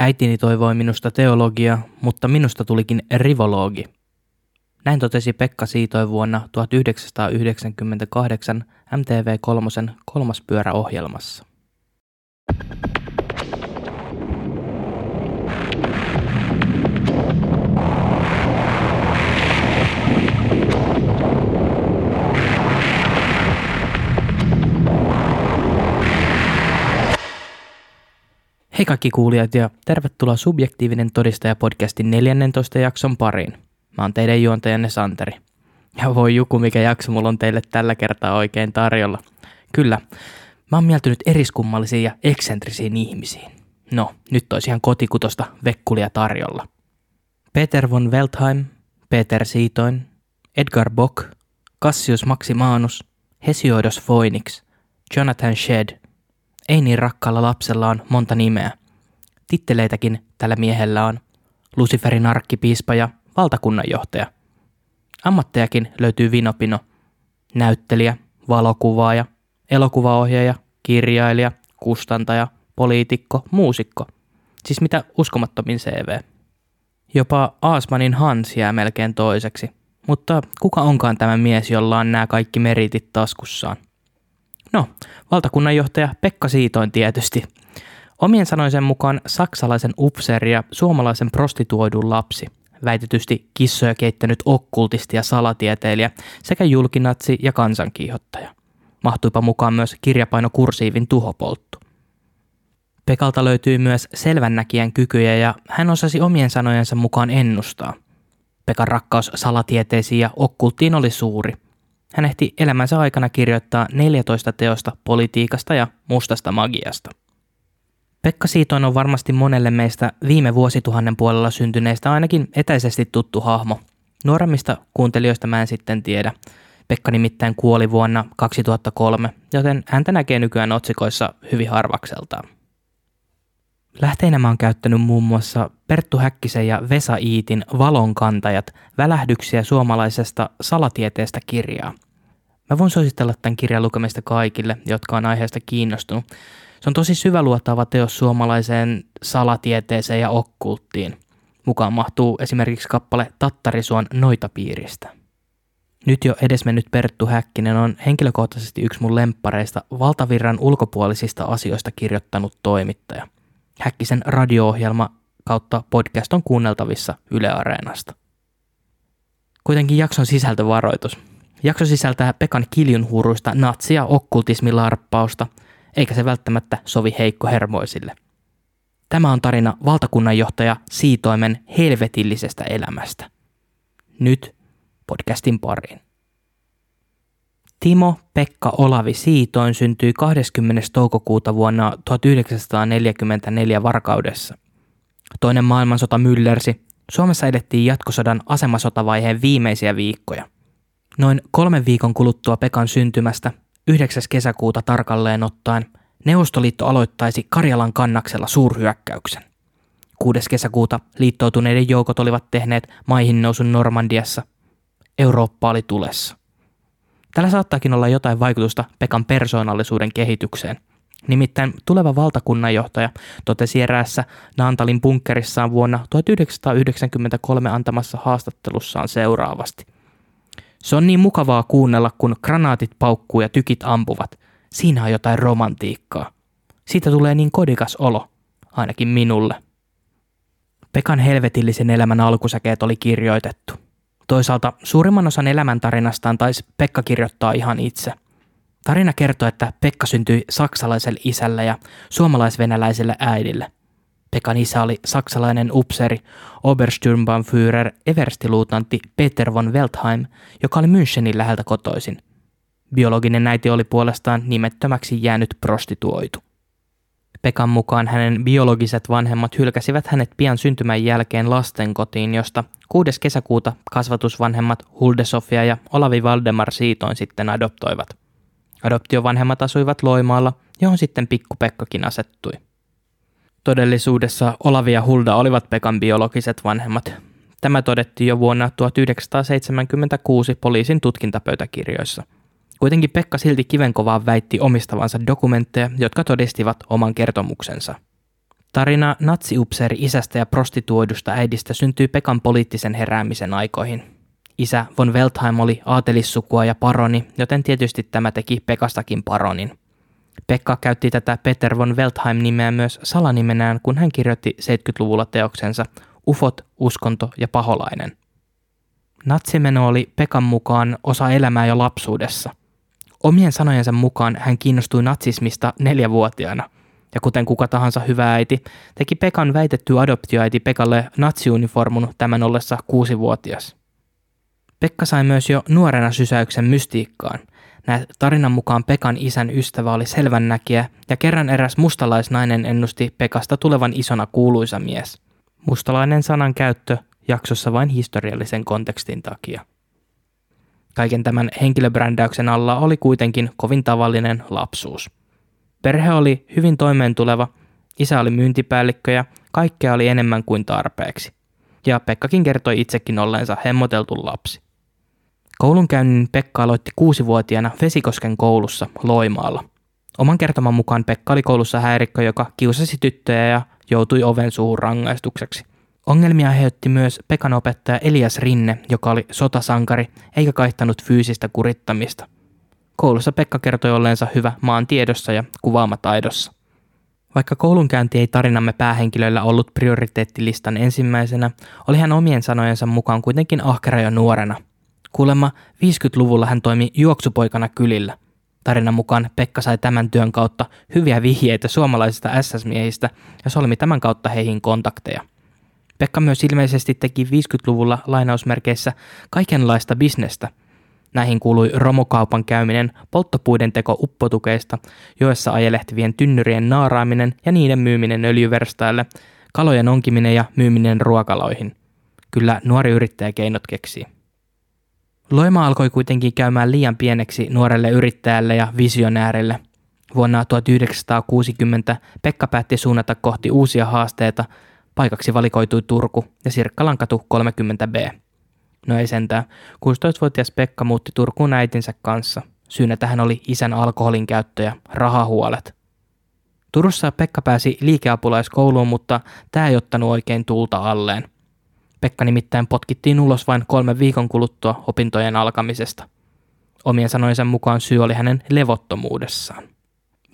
Äitini toivoi minusta teologia, mutta minusta tulikin rivologi. Näin totesi Pekka Siitoi vuonna 1998 MTV3 kolmas pyöräohjelmassa. Hei kaikki kuulijat ja tervetuloa Subjektiivinen todistaja podcastin 14 jakson pariin. Mä oon teidän juontajanne Santeri. Ja voi joku, mikä jakso mulla on teille tällä kertaa oikein tarjolla. Kyllä, mä oon mieltynyt eriskummallisiin ja eksentrisiin ihmisiin. No, nyt olisi ihan kotikutosta vekkulia tarjolla. Peter von Weltheim, Peter Siitoin, Edgar Bock, Cassius Maximanus, Hesioidos Phoenix, Jonathan Shedd – ei niin rakkaalla lapsella on monta nimeä. Titteleitäkin tällä miehellä on. Luciferin arkkipiispa ja valtakunnanjohtaja. Ammattejakin löytyy vinopino. Näyttelijä, valokuvaaja, elokuvaohjaaja, kirjailija, kustantaja, poliitikko, muusikko. Siis mitä uskomattomin CV. Jopa Aasmanin Hans jää melkein toiseksi. Mutta kuka onkaan tämä mies, jolla on nämä kaikki meritit taskussaan? No, valtakunnanjohtaja Pekka Siitoin tietysti. Omien sanoisen mukaan saksalaisen upseeri ja suomalaisen prostituoidun lapsi, väitetysti kissoja keittänyt okkultisti ja salatieteilijä sekä julkinatsi ja kansankiihottaja. Mahtuipa mukaan myös kirjapainokursiivin tuhopolttu. Pekalta löytyy myös selvännäkijän kykyjä ja hän osasi omien sanojensa mukaan ennustaa. Pekan rakkaus salatieteisiin ja okkulttiin oli suuri – hän ehti elämänsä aikana kirjoittaa 14 teosta politiikasta ja mustasta magiasta. Pekka Siitoin on varmasti monelle meistä viime vuosituhannen puolella syntyneistä ainakin etäisesti tuttu hahmo. Nuoremmista kuuntelijoista mä en sitten tiedä. Pekka nimittäin kuoli vuonna 2003, joten häntä näkee nykyään otsikoissa hyvin harvakseltaan. Lähteinä mä oon käyttänyt muun muassa Perttu Häkkisen ja Vesa Iitin Valonkantajat välähdyksiä suomalaisesta salatieteestä kirjaa. Mä voin suositella tämän kirjan lukemista kaikille, jotka on aiheesta kiinnostunut. Se on tosi syväluotaava teos suomalaiseen salatieteeseen ja okkulttiin. Mukaan mahtuu esimerkiksi kappale Tattarisuon noitapiiristä. Nyt jo edesmennyt Perttu Häkkinen on henkilökohtaisesti yksi mun lemppareista valtavirran ulkopuolisista asioista kirjoittanut toimittaja. Häkkisen radio-ohjelma kautta podcast on kuunneltavissa Yle Areenasta. Kuitenkin jakson sisältövaroitus. Jakso sisältää Pekan kiljunhuuruista natsia okkultismilarppausta, eikä se välttämättä sovi heikkohermoisille. Tämä on tarina valtakunnanjohtaja Siitoimen helvetillisestä elämästä. Nyt podcastin pariin. Timo Pekka Olavi Siitoin syntyi 20. toukokuuta vuonna 1944 Varkaudessa. Toinen maailmansota myllersi. Suomessa edettiin jatkosodan asemasotavaiheen viimeisiä viikkoja. Noin kolmen viikon kuluttua Pekan syntymästä, 9. kesäkuuta tarkalleen ottaen, Neuvostoliitto aloittaisi Karjalan kannaksella suurhyökkäyksen. 6. kesäkuuta liittoutuneiden joukot olivat tehneet maihin nousun Normandiassa. Eurooppa oli tulessa. Tällä saattaakin olla jotain vaikutusta Pekan persoonallisuuden kehitykseen. Nimittäin tuleva valtakunnanjohtaja totesi eräässä Naantalin bunkkerissaan vuonna 1993 antamassa haastattelussaan seuraavasti. Se on niin mukavaa kuunnella, kun granaatit paukkuu ja tykit ampuvat. Siinä on jotain romantiikkaa. Siitä tulee niin kodikas olo, ainakin minulle. Pekan helvetillisen elämän alkusäkeet oli kirjoitettu. Toisaalta suurimman osan elämäntarinastaan taisi Pekka kirjoittaa ihan itse. Tarina kertoo, että Pekka syntyi saksalaiselle isälle ja suomalaisvenäläiselle äidille. Pekan isä oli saksalainen upseri Obersturmbannführer everstiluutantti Peter von Weltheim, joka oli Münchenin läheltä kotoisin. Biologinen äiti oli puolestaan nimettömäksi jäänyt prostituoitu. Pekan mukaan hänen biologiset vanhemmat hylkäsivät hänet pian syntymän jälkeen lastenkotiin, josta 6. kesäkuuta kasvatusvanhemmat Hulde Sofia ja Olavi Valdemar Siitoin sitten adoptoivat. Adoptiovanhemmat asuivat Loimaalla, johon sitten pikku Pekkakin asettui. Todellisuudessa Olavi ja Hulda olivat Pekan biologiset vanhemmat. Tämä todettiin jo vuonna 1976 poliisin tutkintapöytäkirjoissa – Kuitenkin Pekka silti kivenkovaan väitti omistavansa dokumentteja, jotka todistivat oman kertomuksensa. Tarina natsiupseeri isästä ja prostituoidusta äidistä syntyi Pekan poliittisen heräämisen aikoihin. Isä von Weltheim oli aatelissukua ja paroni, joten tietysti tämä teki Pekastakin paronin. Pekka käytti tätä Peter von Weltheim-nimeä myös salanimenään, kun hän kirjoitti 70-luvulla teoksensa Ufot, uskonto ja paholainen. Natsimeno oli Pekan mukaan osa elämää jo lapsuudessa. Omien sanojensa mukaan hän kiinnostui natsismista neljävuotiaana – ja kuten kuka tahansa hyvä äiti, teki Pekan väitetty adoptioäiti Pekalle natsiuniformun tämän ollessa kuusivuotias. Pekka sai myös jo nuorena sysäyksen mystiikkaan. Näet tarinan mukaan Pekan isän ystävä oli selvännäkijä ja kerran eräs mustalaisnainen ennusti Pekasta tulevan isona kuuluisa mies. Mustalainen sanan käyttö jaksossa vain historiallisen kontekstin takia. Kaiken tämän henkilöbrändäyksen alla oli kuitenkin kovin tavallinen lapsuus. Perhe oli hyvin toimeentuleva, isä oli myyntipäällikkö ja kaikkea oli enemmän kuin tarpeeksi. Ja Pekkakin kertoi itsekin olleensa hemmoteltu lapsi. Koulunkäynnin Pekka aloitti kuusivuotiaana Vesikosken koulussa Loimaalla. Oman kertoman mukaan Pekka oli koulussa häirikkö, joka kiusasi tyttöjä ja joutui oven suuhun rangaistukseksi. Ongelmia aiheutti myös Pekan opettaja Elias Rinne, joka oli sotasankari eikä kaihtanut fyysistä kurittamista. Koulussa Pekka kertoi olleensa hyvä maan tiedossa ja kuvaamataidossa. Vaikka koulunkäynti ei tarinamme päähenkilöillä ollut prioriteettilistan ensimmäisenä, oli hän omien sanojensa mukaan kuitenkin ahkera jo nuorena. Kuulemma 50-luvulla hän toimi juoksupoikana kylillä. Tarinan mukaan Pekka sai tämän työn kautta hyviä vihjeitä suomalaisista SS-miehistä ja solmi tämän kautta heihin kontakteja. Pekka myös ilmeisesti teki 50-luvulla lainausmerkeissä kaikenlaista bisnestä – Näihin kuului romokaupan käyminen, polttopuiden teko uppotukeista, joessa ajelehtivien tynnyrien naaraaminen ja niiden myyminen öljyverstaille, kalojen onkiminen ja myyminen ruokaloihin. Kyllä nuori yrittäjä keinot keksii. Loima alkoi kuitenkin käymään liian pieneksi nuorelle yrittäjälle ja visionäärille. Vuonna 1960 Pekka päätti suunnata kohti uusia haasteita. Paikaksi valikoitui Turku ja Sirkkalankatu 30B. No ei sentään. 16-vuotias Pekka muutti Turkuun äitinsä kanssa. Syynä tähän oli isän alkoholin käyttö ja rahahuolet. Turussa Pekka pääsi liikeapulaiskouluun, mutta tämä ei ottanut oikein tulta alleen. Pekka nimittäin potkittiin ulos vain kolme viikon kuluttua opintojen alkamisesta. Omien sanojensa mukaan syy oli hänen levottomuudessaan.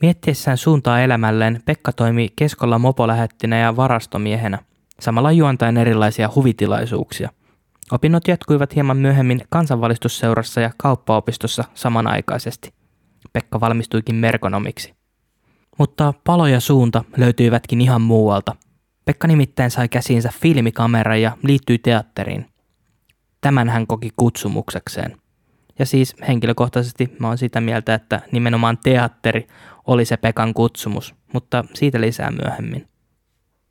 Miettiessään suuntaa elämälleen Pekka toimi keskolla mopolähettinä ja varastomiehenä, samalla juontaen erilaisia huvitilaisuuksia – Opinnot jatkuivat hieman myöhemmin kansanvalistusseurassa ja kauppaopistossa samanaikaisesti. Pekka valmistuikin merkonomiksi. Mutta palo ja suunta löytyivätkin ihan muualta. Pekka nimittäin sai käsiinsä filmikamera ja liittyi teatteriin. Tämän hän koki kutsumuksekseen. Ja siis henkilökohtaisesti mä oon sitä mieltä, että nimenomaan teatteri oli se Pekan kutsumus, mutta siitä lisää myöhemmin.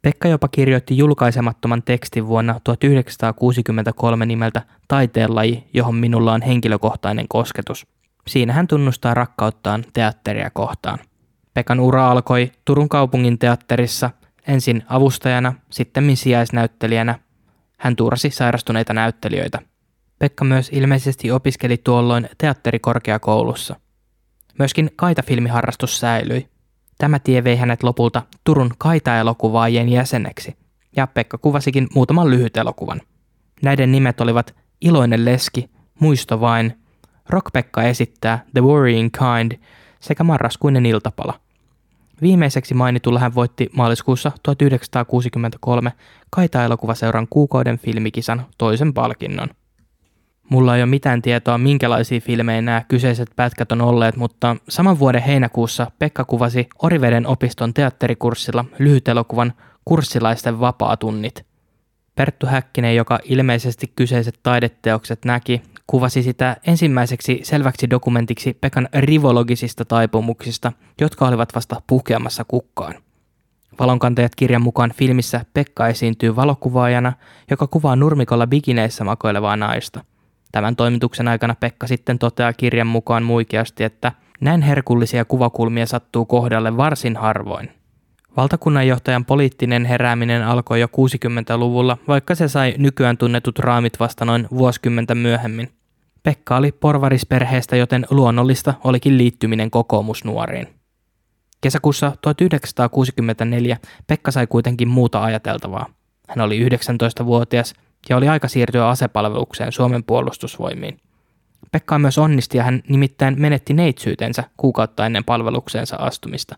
Pekka jopa kirjoitti julkaisemattoman tekstin vuonna 1963 nimeltä Taiteenlaji, johon minulla on henkilökohtainen kosketus. Siinä hän tunnustaa rakkauttaan teatteria kohtaan. Pekan ura alkoi Turun kaupungin teatterissa ensin avustajana, sitten sijaisnäyttelijänä. Hän tuurasi sairastuneita näyttelijöitä. Pekka myös ilmeisesti opiskeli tuolloin teatterikorkeakoulussa. Myöskin kaitafilmiharrastus säilyi. Tämä tie vei hänet lopulta Turun kaita-elokuvaajien jäseneksi, ja Pekka kuvasikin muutaman lyhyt elokuvan. Näiden nimet olivat Iloinen leski, Muisto vain, Rock-Pekka esittää The Worrying Kind sekä Marraskuinen iltapala. Viimeiseksi mainitulla hän voitti maaliskuussa 1963 Kaita-elokuvaseuran kuukauden filmikisan toisen palkinnon. Mulla ei ole mitään tietoa, minkälaisia filmejä nämä kyseiset pätkät on olleet, mutta saman vuoden heinäkuussa Pekka kuvasi Oriveden opiston teatterikurssilla lyhytelokuvan Kurssilaisten vapaatunnit. Perttu Häkkinen, joka ilmeisesti kyseiset taideteokset näki, kuvasi sitä ensimmäiseksi selväksi dokumentiksi Pekan rivologisista taipumuksista, jotka olivat vasta puhkeamassa kukkaan. Valonkantajat kirjan mukaan filmissä Pekka esiintyy valokuvaajana, joka kuvaa nurmikolla bikineissä makoilevaa naista – Tämän toimituksen aikana Pekka sitten toteaa kirjan mukaan muikeasti, että näin herkullisia kuvakulmia sattuu kohdalle varsin harvoin. Valtakunnanjohtajan poliittinen herääminen alkoi jo 60-luvulla, vaikka se sai nykyään tunnetut raamit vasta noin vuosikymmentä myöhemmin. Pekka oli porvarisperheestä, joten luonnollista olikin liittyminen kokoomusnuoriin. Kesäkuussa 1964 Pekka sai kuitenkin muuta ajateltavaa. Hän oli 19-vuotias ja oli aika siirtyä asepalvelukseen Suomen puolustusvoimiin. Pekka myös onnisti ja hän nimittäin menetti neitsyytensä kuukautta ennen palvelukseensa astumista.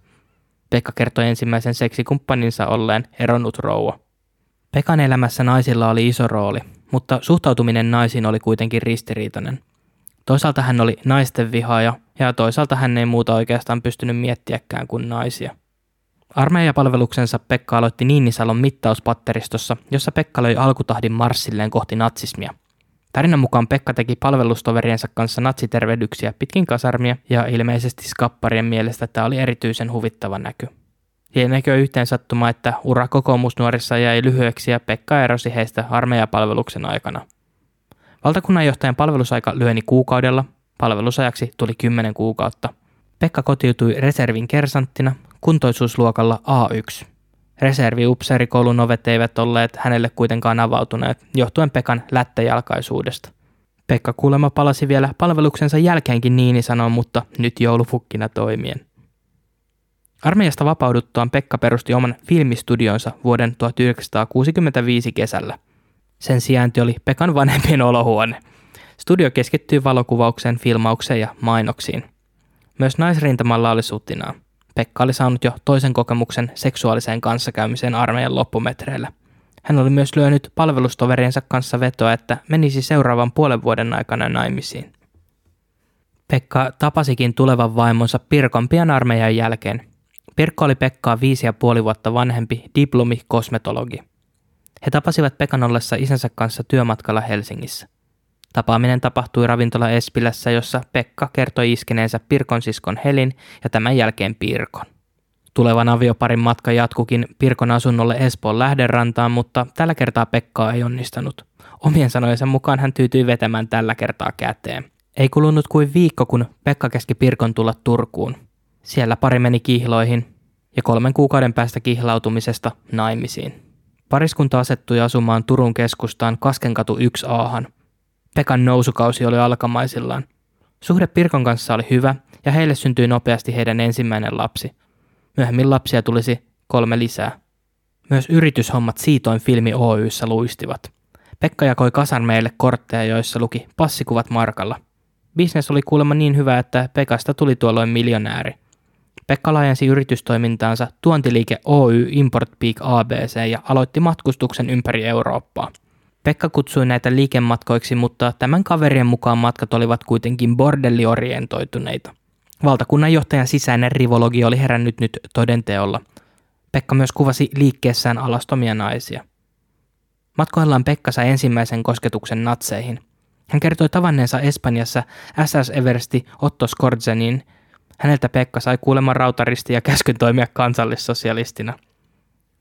Pekka kertoi ensimmäisen seksikumppaninsa olleen eronnut rouva. Pekan elämässä naisilla oli iso rooli, mutta suhtautuminen naisiin oli kuitenkin ristiriitainen. Toisaalta hän oli naisten vihaaja ja toisaalta hän ei muuta oikeastaan pystynyt miettiäkään kuin naisia. Armeijapalveluksensa Pekka aloitti Niinisalon mittauspatteristossa, jossa Pekka löi alkutahdin marssilleen kohti natsismia. Tarinan mukaan Pekka teki palvelustoveriensa kanssa natsitervehdyksiä pitkin kasarmia ja ilmeisesti skapparien mielestä tämä oli erityisen huvittava näky. Lienekö yhteen sattuma, että ura kokoomusnuorissa jäi lyhyeksi ja Pekka erosi heistä armeijapalveluksen aikana. Valtakunnanjohtajan palvelusaika lyöni kuukaudella, palvelusajaksi tuli 10 kuukautta. Pekka kotiutui reservin kersanttina kuntoisuusluokalla A1. Reserviupseerikoulun ovet eivät olleet hänelle kuitenkaan avautuneet, johtuen Pekan lättäjalkaisuudesta. Pekka kuulemma palasi vielä palveluksensa jälkeenkin niin sanoo, mutta nyt joulufukkina toimien. Armeijasta vapauduttuaan Pekka perusti oman filmistudionsa vuoden 1965 kesällä. Sen sijainti oli Pekan vanhempien olohuone. Studio keskittyy valokuvaukseen, filmaukseen ja mainoksiin. Myös naisrintamalla oli sutinaa. Pekka oli saanut jo toisen kokemuksen seksuaaliseen kanssakäymiseen armeijan loppumetreillä. Hän oli myös lyönyt palvelustoveriensa kanssa vetoa, että menisi seuraavan puolen vuoden aikana naimisiin. Pekka tapasikin tulevan vaimonsa Pirkon pian armeijan jälkeen. Pirkko oli Pekkaa viisi ja puoli vuotta vanhempi diplomi-kosmetologi. He tapasivat Pekan ollessa isänsä kanssa työmatkalla Helsingissä. Tapaaminen tapahtui ravintola Espilässä, jossa Pekka kertoi iskeneensä Pirkon siskon Helin ja tämän jälkeen Pirkon. Tulevan avioparin matka jatkukin Pirkon asunnolle Espoon lähderantaan, mutta tällä kertaa Pekkaa ei onnistanut. Omien sanojensa mukaan hän tyytyi vetämään tällä kertaa käteen. Ei kulunut kuin viikko, kun Pekka keski Pirkon tulla Turkuun. Siellä pari meni kihloihin ja kolmen kuukauden päästä kihlautumisesta naimisiin. Pariskunta asettui asumaan Turun keskustaan Kaskenkatu 1 aahan – Pekan nousukausi oli alkamaisillaan. Suhde Pirkon kanssa oli hyvä ja heille syntyi nopeasti heidän ensimmäinen lapsi. Myöhemmin lapsia tulisi kolme lisää. Myös yrityshommat Siitoin filmi Oyssä luistivat. Pekka jakoi kasarmeille kortteja, joissa luki passikuvat markalla. Bisnes oli kuulemma niin hyvä, että Pekasta tuli tuolloin miljonääri. Pekka laajensi yritystoimintaansa tuontiliike Oy Import Peak ABC ja aloitti matkustuksen ympäri Eurooppaa. Pekka kutsui näitä liikematkoiksi, mutta tämän kaverien mukaan matkat olivat kuitenkin bordelliorientoituneita. Valtakunnan johtajan sisäinen rivologi oli herännyt nyt todenteolla. Pekka myös kuvasi liikkeessään alastomia naisia. Matkoillaan Pekka sai ensimmäisen kosketuksen natseihin. Hän kertoi tavanneensa Espanjassa SS Eversti Otto Skorzenin. Häneltä Pekka sai kuulemma rautaristi ja käskyn toimia kansallissosialistina –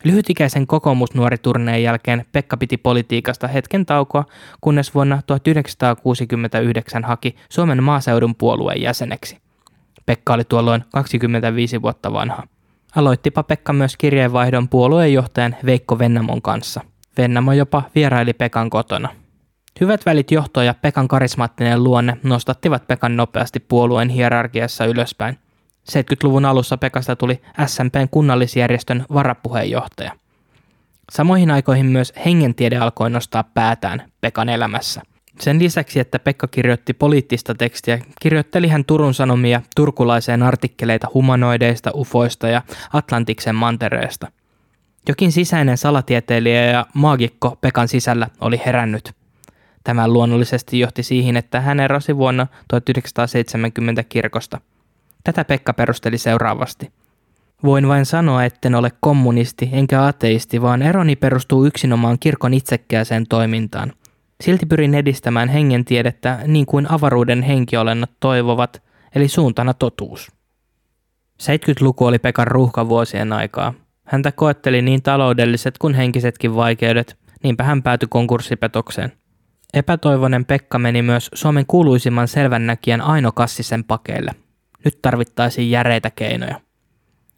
Lyhytikäisen kokoomusnuoriturneen jälkeen Pekka piti politiikasta hetken taukoa, kunnes vuonna 1969 haki Suomen maaseudun puolueen jäseneksi. Pekka oli tuolloin 25 vuotta vanha. Aloittipa Pekka myös kirjeenvaihdon puolueenjohtajan Veikko Vennamon kanssa. Vennamo jopa vieraili Pekan kotona. Hyvät välit johto ja Pekan karismaattinen luonne nostattivat Pekan nopeasti puolueen hierarkiassa ylöspäin – 70-luvun alussa Pekasta tuli SMPn kunnallisjärjestön varapuheenjohtaja. Samoihin aikoihin myös hengentiede alkoi nostaa päätään Pekan elämässä. Sen lisäksi, että Pekka kirjoitti poliittista tekstiä, kirjoitteli hän Turun Sanomia turkulaiseen artikkeleita humanoideista, ufoista ja Atlantiksen mantereesta. Jokin sisäinen salatieteilijä ja maagikko Pekan sisällä oli herännyt. Tämä luonnollisesti johti siihen, että hän erosi vuonna 1970 kirkosta – Tätä Pekka perusteli seuraavasti. Voin vain sanoa, etten ole kommunisti enkä ateisti, vaan eroni perustuu yksinomaan kirkon itsekkääseen toimintaan. Silti pyrin edistämään hengen tiedettä niin kuin avaruuden henkiolennot toivovat, eli suuntana totuus. 70-luku oli Pekan ruuhkavuosien aikaa. Häntä koetteli niin taloudelliset kuin henkisetkin vaikeudet, niinpä hän päätyi konkurssipetokseen. Epätoivoinen Pekka meni myös Suomen kuuluisimman selvännäkijän Aino Kassisen pakeille – nyt tarvittaisiin järeitä keinoja.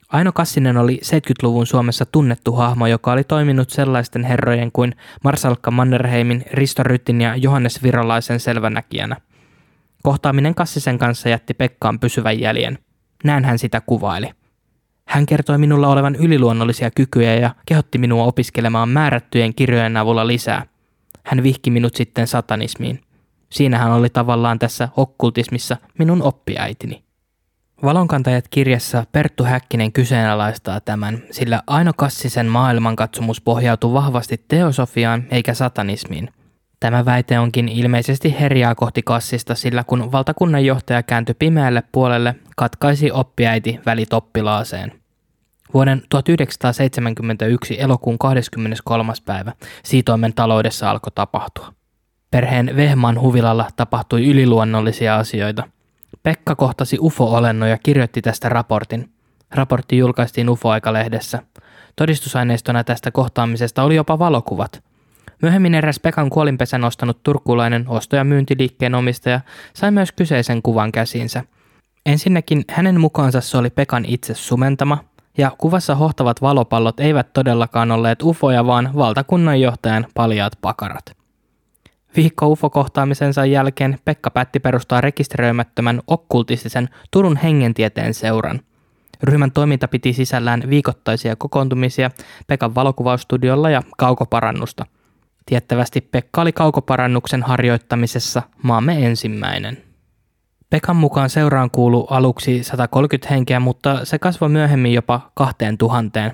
Aino Kassinen oli 70-luvun Suomessa tunnettu hahmo, joka oli toiminut sellaisten herrojen kuin Marsalkka Mannerheimin, Risto Rytin ja Johannes Virolaisen selvänäkijänä. Kohtaaminen Kassisen kanssa jätti Pekkaan pysyvän jäljen. Näin hän sitä kuvaili. Hän kertoi minulla olevan yliluonnollisia kykyjä ja kehotti minua opiskelemaan määrättyjen kirjojen avulla lisää. Hän vihki minut sitten satanismiin. Siinähän oli tavallaan tässä okkultismissa minun oppiäitini. Valonkantajat kirjassa Perttu Häkkinen kyseenalaistaa tämän, sillä Aino Kassisen maailmankatsomus pohjautuu vahvasti teosofiaan eikä satanismiin. Tämä väite onkin ilmeisesti herjaa kohti Kassista, sillä kun valtakunnan johtaja kääntyi pimeälle puolelle, katkaisi oppiäiti välit oppilaaseen. Vuoden 1971 elokuun 23. päivä Siitoimen taloudessa alkoi tapahtua. Perheen Vehman huvilalla tapahtui yliluonnollisia asioita – Pekka kohtasi UFO-olennon ja kirjoitti tästä raportin. Raportti julkaistiin UFO-aikalehdessä. Todistusaineistona tästä kohtaamisesta oli jopa valokuvat. Myöhemmin eräs Pekan kuolinpesän ostanut turkulainen osto- ja myyntiliikkeen omistaja sai myös kyseisen kuvan käsinsä. Ensinnäkin hänen mukaansa se oli Pekan itse sumentama, ja kuvassa hohtavat valopallot eivät todellakaan olleet ufoja, vaan valtakunnanjohtajan paljaat pakarat. Viikko UFO-kohtaamisensa jälkeen Pekka päätti perustaa rekisteröimättömän okkultistisen Turun hengentieteen seuran. Ryhmän toiminta piti sisällään viikoittaisia kokoontumisia Pekan valokuvaustudiolla ja kaukoparannusta. Tiettävästi Pekka oli kaukoparannuksen harjoittamisessa maamme ensimmäinen. Pekan mukaan seuraan kuulu aluksi 130 henkeä, mutta se kasvoi myöhemmin jopa 2000.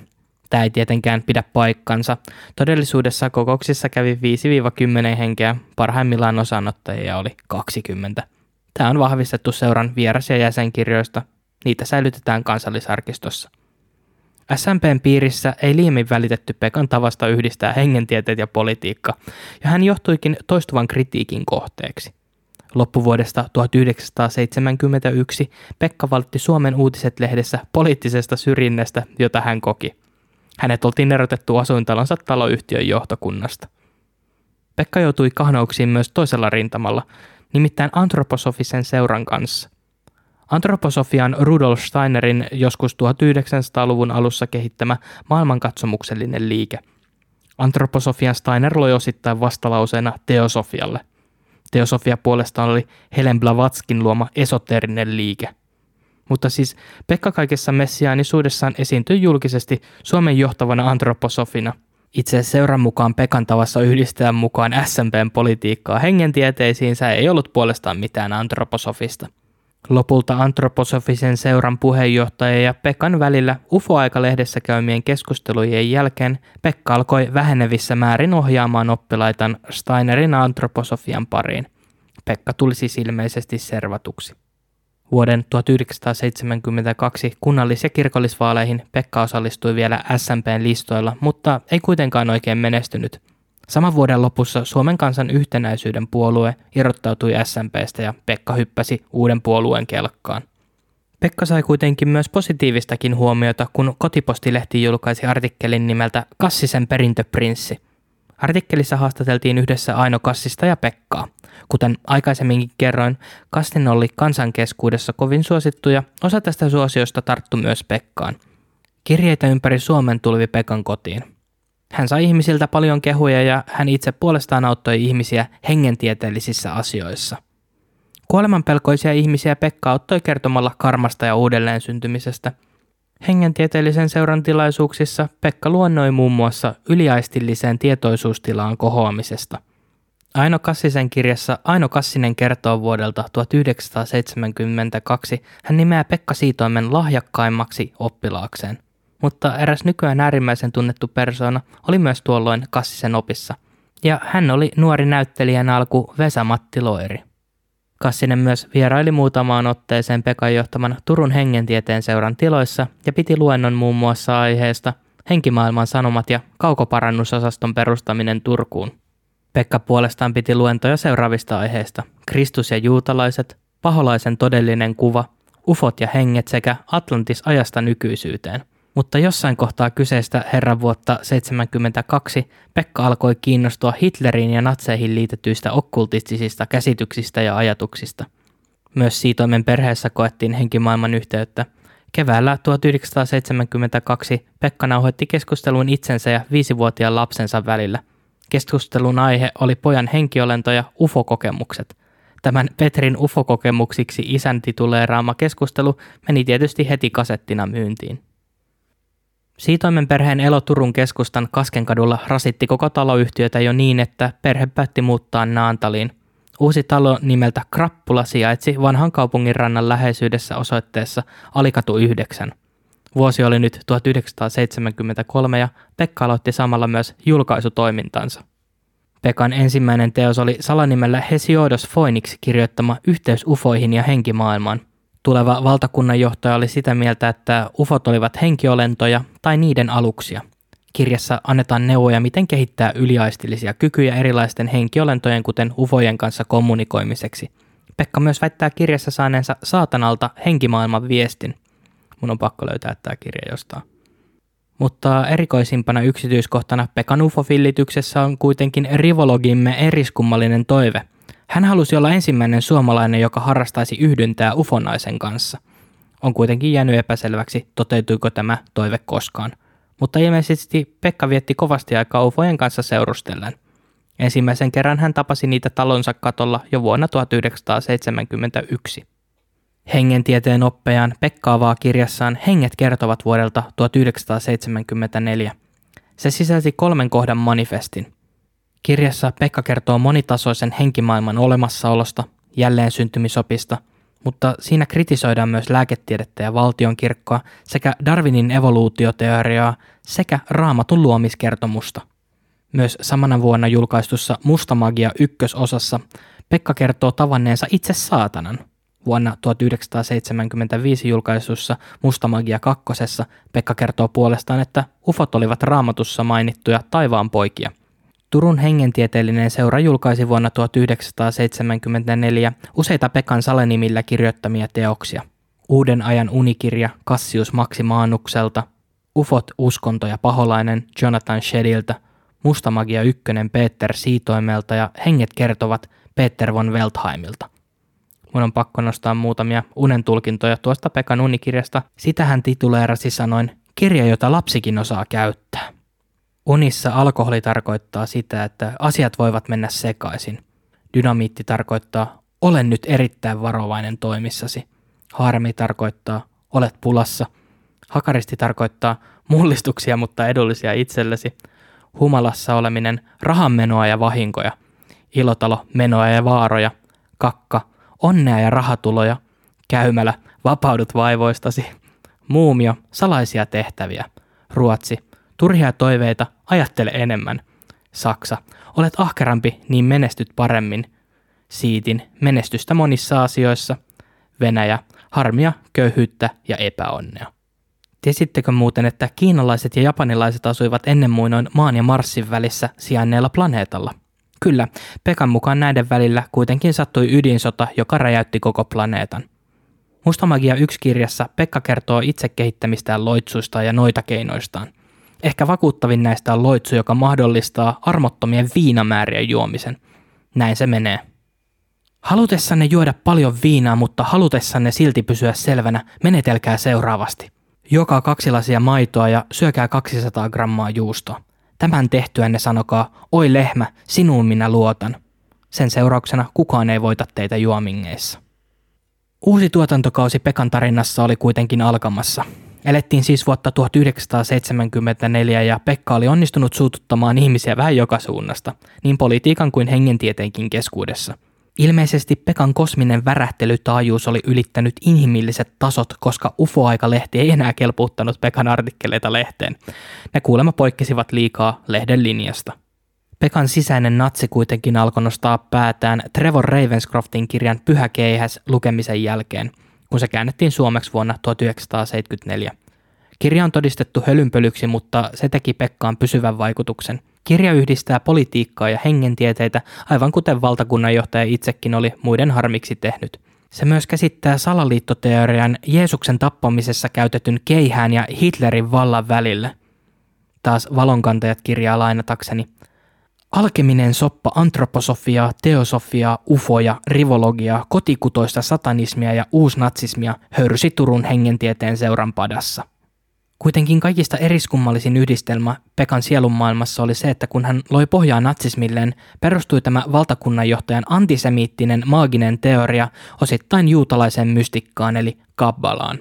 Tämä ei tietenkään pidä paikkansa. Todellisuudessa kokouksissa kävi 5-10 henkeä, parhaimmillaan osanottajia oli 20. Tämä on vahvistettu seuran vieras- ja jäsenkirjoista. Niitä säilytetään kansallisarkistossa. SMPn piirissä ei liiemmin välitetty Pekan tavasta yhdistää hengentieteet ja politiikka, ja hän johtuikin toistuvan kritiikin kohteeksi. Loppuvuodesta 1971 Pekka valtti Suomen uutiset-lehdessä poliittisesta syrjinnästä, jota hän koki – hänet oltiin erotettu asuintalonsa taloyhtiön johtokunnasta. Pekka joutui kahnauksiin myös toisella rintamalla, nimittäin antroposofisen seuran kanssa. Antroposofian Rudolf Steinerin joskus 1900-luvun alussa kehittämä maailmankatsomuksellinen liike. Antroposofian Steiner loi osittain vastalauseena teosofialle. Teosofia puolestaan oli Helen Blavatskin luoma esoterinen liike – mutta siis Pekka kaikessa messiaanisuudessaan esiintyi julkisesti Suomen johtavana antroposofina. Itse seuran mukaan Pekan tavassa yhdistää mukaan SMPn politiikkaa hengentieteisiinsä ei ollut puolestaan mitään antroposofista. Lopulta antroposofisen seuran puheenjohtaja ja Pekan välillä UFO-aikalehdessä käymien keskustelujen jälkeen Pekka alkoi vähenevissä määrin ohjaamaan oppilaitan Steinerin antroposofian pariin. Pekka tuli siis ilmeisesti servatuksi. Vuoden 1972 kunnallis- ja kirkollisvaaleihin Pekka osallistui vielä SMPn listoilla, mutta ei kuitenkaan oikein menestynyt. Saman vuoden lopussa Suomen kansan yhtenäisyyden puolue irrottautui SMPstä ja Pekka hyppäsi uuden puolueen kelkkaan. Pekka sai kuitenkin myös positiivistakin huomiota, kun Kotipostilehti julkaisi artikkelin nimeltä Kassisen perintöprinssi – Artikkelissa haastateltiin yhdessä Aino Kassista ja Pekkaa. Kuten aikaisemminkin kerroin, Kastin oli kansankeskuudessa kovin suosittu ja osa tästä suosiosta tarttu myös Pekkaan. Kirjeitä ympäri Suomen tuli Pekan kotiin. Hän sai ihmisiltä paljon kehuja ja hän itse puolestaan auttoi ihmisiä hengentieteellisissä asioissa. Kuolemanpelkoisia ihmisiä Pekka auttoi kertomalla karmasta ja uudelleen syntymisestä – Hengentieteellisen seuran tilaisuuksissa Pekka luonnoi muun muassa yliaistilliseen tietoisuustilaan kohoamisesta. Aino Kassisen kirjassa Aino Kassinen kertoo vuodelta 1972 hän nimeää Pekka Siitoimen lahjakkaimmaksi oppilaakseen. Mutta eräs nykyään äärimmäisen tunnettu persona oli myös tuolloin Kassisen opissa. Ja hän oli nuori näyttelijän alku Vesa-Matti Loiri. Kassinen myös vieraili muutamaan otteeseen Pekan johtaman Turun hengentieteen seuran tiloissa ja piti luennon muun muassa aiheesta Henkimaailman sanomat ja kaukoparannusosaston perustaminen Turkuun. Pekka puolestaan piti luentoja seuraavista aiheista. Kristus ja juutalaiset, paholaisen todellinen kuva, ufot ja henget sekä Atlantis ajasta nykyisyyteen – mutta jossain kohtaa kyseistä herran vuotta 1972 Pekka alkoi kiinnostua Hitleriin ja natseihin liitetyistä okkultistisista käsityksistä ja ajatuksista. Myös siitoimen perheessä koettiin henkimaailman yhteyttä. Keväällä 1972 Pekka nauhoitti keskustelun itsensä ja viisivuotiaan lapsensa välillä. Keskustelun aihe oli pojan henkiolento ja ufokokemukset. Tämän Petrin ufokokemuksiksi isän tituleeraama keskustelu meni tietysti heti kasettina myyntiin. Siitoimen perheen elo Turun keskustan Kaskenkadulla rasitti koko taloyhtiötä jo niin, että perhe päätti muuttaa Naantaliin. Uusi talo nimeltä Krappula sijaitsi vanhan kaupungin rannan läheisyydessä osoitteessa Alikatu 9. Vuosi oli nyt 1973 ja Pekka aloitti samalla myös julkaisutoimintansa. Pekan ensimmäinen teos oli salanimellä Hesiodos Phoenix kirjoittama Yhteys ufoihin ja henkimaailmaan. Tuleva valtakunnanjohtaja oli sitä mieltä, että ufot olivat henkiolentoja tai niiden aluksia. Kirjassa annetaan neuvoja, miten kehittää yliaistillisia kykyjä erilaisten henkiolentojen, kuten ufojen kanssa kommunikoimiseksi. Pekka myös väittää kirjassa saaneensa saatanalta henkimaailman viestin. Mun on pakko löytää tämä kirja jostain. Mutta erikoisimpana yksityiskohtana Pekan ufofillityksessä on kuitenkin rivologimme eriskummallinen toive – hän halusi olla ensimmäinen suomalainen, joka harrastaisi yhdyntää ufonaisen kanssa. On kuitenkin jäänyt epäselväksi, toteutuiko tämä toive koskaan. Mutta ilmeisesti Pekka vietti kovasti aikaa ufojen kanssa seurustellen. Ensimmäisen kerran hän tapasi niitä talonsa katolla jo vuonna 1971. Hengentieteen oppejan Pekka avaa kirjassaan Henget kertovat vuodelta 1974. Se sisälsi kolmen kohdan manifestin – Kirjassa Pekka kertoo monitasoisen henkimaailman olemassaolosta, jälleen syntymisopista, mutta siinä kritisoidaan myös lääketiedettä ja valtionkirkkoa sekä Darwinin evoluutioteoriaa sekä raamatun luomiskertomusta. Myös samana vuonna julkaistussa Musta magia ykkösosassa Pekka kertoo tavanneensa itse saatanan. Vuonna 1975 julkaisussa Musta magia kakkosessa Pekka kertoo puolestaan, että ufot olivat raamatussa mainittuja taivaan poikia – Turun hengentieteellinen seura julkaisi vuonna 1974 useita Pekan Salenimillä kirjoittamia teoksia. Uuden ajan unikirja Cassius Maximaanukselta, Ufot, uskonto ja paholainen Jonathan Shediltä, Mustamagia ykkönen Peter Siitoimelta ja Henget kertovat Peter von Weltheimilta. Mun on pakko nostaa muutamia unen tulkintoja tuosta Pekan unikirjasta. Sitä hän tituleerasi sanoin, kirja, jota lapsikin osaa käyttää. Unissa alkoholi tarkoittaa sitä, että asiat voivat mennä sekaisin. Dynamiitti tarkoittaa olen nyt erittäin varovainen toimissasi. Harmi tarkoittaa olet pulassa. Hakaristi tarkoittaa mullistuksia, mutta edullisia itsellesi. Humalassa oleminen rahanmenoa ja vahinkoja. Ilotalo menoa ja vaaroja. Kakka onnea ja rahatuloja. Käymälä vapaudut vaivoistasi. Muumio salaisia tehtäviä. Ruotsi Turhia toiveita, ajattele enemmän. Saksa, olet ahkerampi, niin menestyt paremmin. Siitin, menestystä monissa asioissa. Venäjä, harmia, köyhyyttä ja epäonnea. Tiesittekö muuten, että kiinalaiset ja japanilaiset asuivat ennen muinoin maan ja Marsin välissä sijainneella planeetalla? Kyllä, Pekan mukaan näiden välillä kuitenkin sattui ydinsota, joka räjäytti koko planeetan. Mustamagia yksi kirjassa Pekka kertoo itse kehittämistään loitsuista ja noita keinoistaan. Ehkä vakuuttavin näistä on loitsu, joka mahdollistaa armottomien viinamäärien juomisen. Näin se menee. Halutessanne juoda paljon viinaa, mutta halutessanne silti pysyä selvänä, menetelkää seuraavasti. Joka kaksi lasia maitoa ja syökää 200 grammaa juustoa. Tämän tehtyänne sanokaa, oi lehmä, sinuun minä luotan. Sen seurauksena kukaan ei voita teitä juomingeissa. Uusi tuotantokausi Pekan tarinassa oli kuitenkin alkamassa. Elettiin siis vuotta 1974 ja Pekka oli onnistunut suututtamaan ihmisiä vähän joka suunnasta, niin politiikan kuin hengentieteenkin keskuudessa. Ilmeisesti Pekan kosminen värähtelytaajuus oli ylittänyt inhimilliset tasot, koska UFO-aikalehti ei enää kelpuuttanut Pekan artikkeleita lehteen. Ne kuulemma poikkesivat liikaa lehden linjasta. Pekan sisäinen natsi kuitenkin alkoi nostaa päätään Trevor Ravenscroftin kirjan Pyhä keihäs lukemisen jälkeen – kun se käännettiin suomeksi vuonna 1974. Kirja on todistettu hölynpölyksi, mutta se teki Pekkaan pysyvän vaikutuksen. Kirja yhdistää politiikkaa ja hengentieteitä, aivan kuten valtakunnanjohtaja itsekin oli muiden harmiksi tehnyt. Se myös käsittää salaliittoteorian Jeesuksen tappamisessa käytetyn keihään ja Hitlerin vallan välille. Taas valonkantajat kirjaa lainatakseni – Alkeminen soppa antroposofiaa, teosofiaa, ufoja, rivologiaa, kotikutoista satanismia ja uusnatsismia höyrysi Turun hengentieteen seuran padassa. Kuitenkin kaikista eriskummallisin yhdistelmä Pekan sielun maailmassa oli se, että kun hän loi pohjaa natsismilleen, perustui tämä valtakunnanjohtajan antisemiittinen maaginen teoria osittain juutalaiseen mystikkaan eli kabbalaan.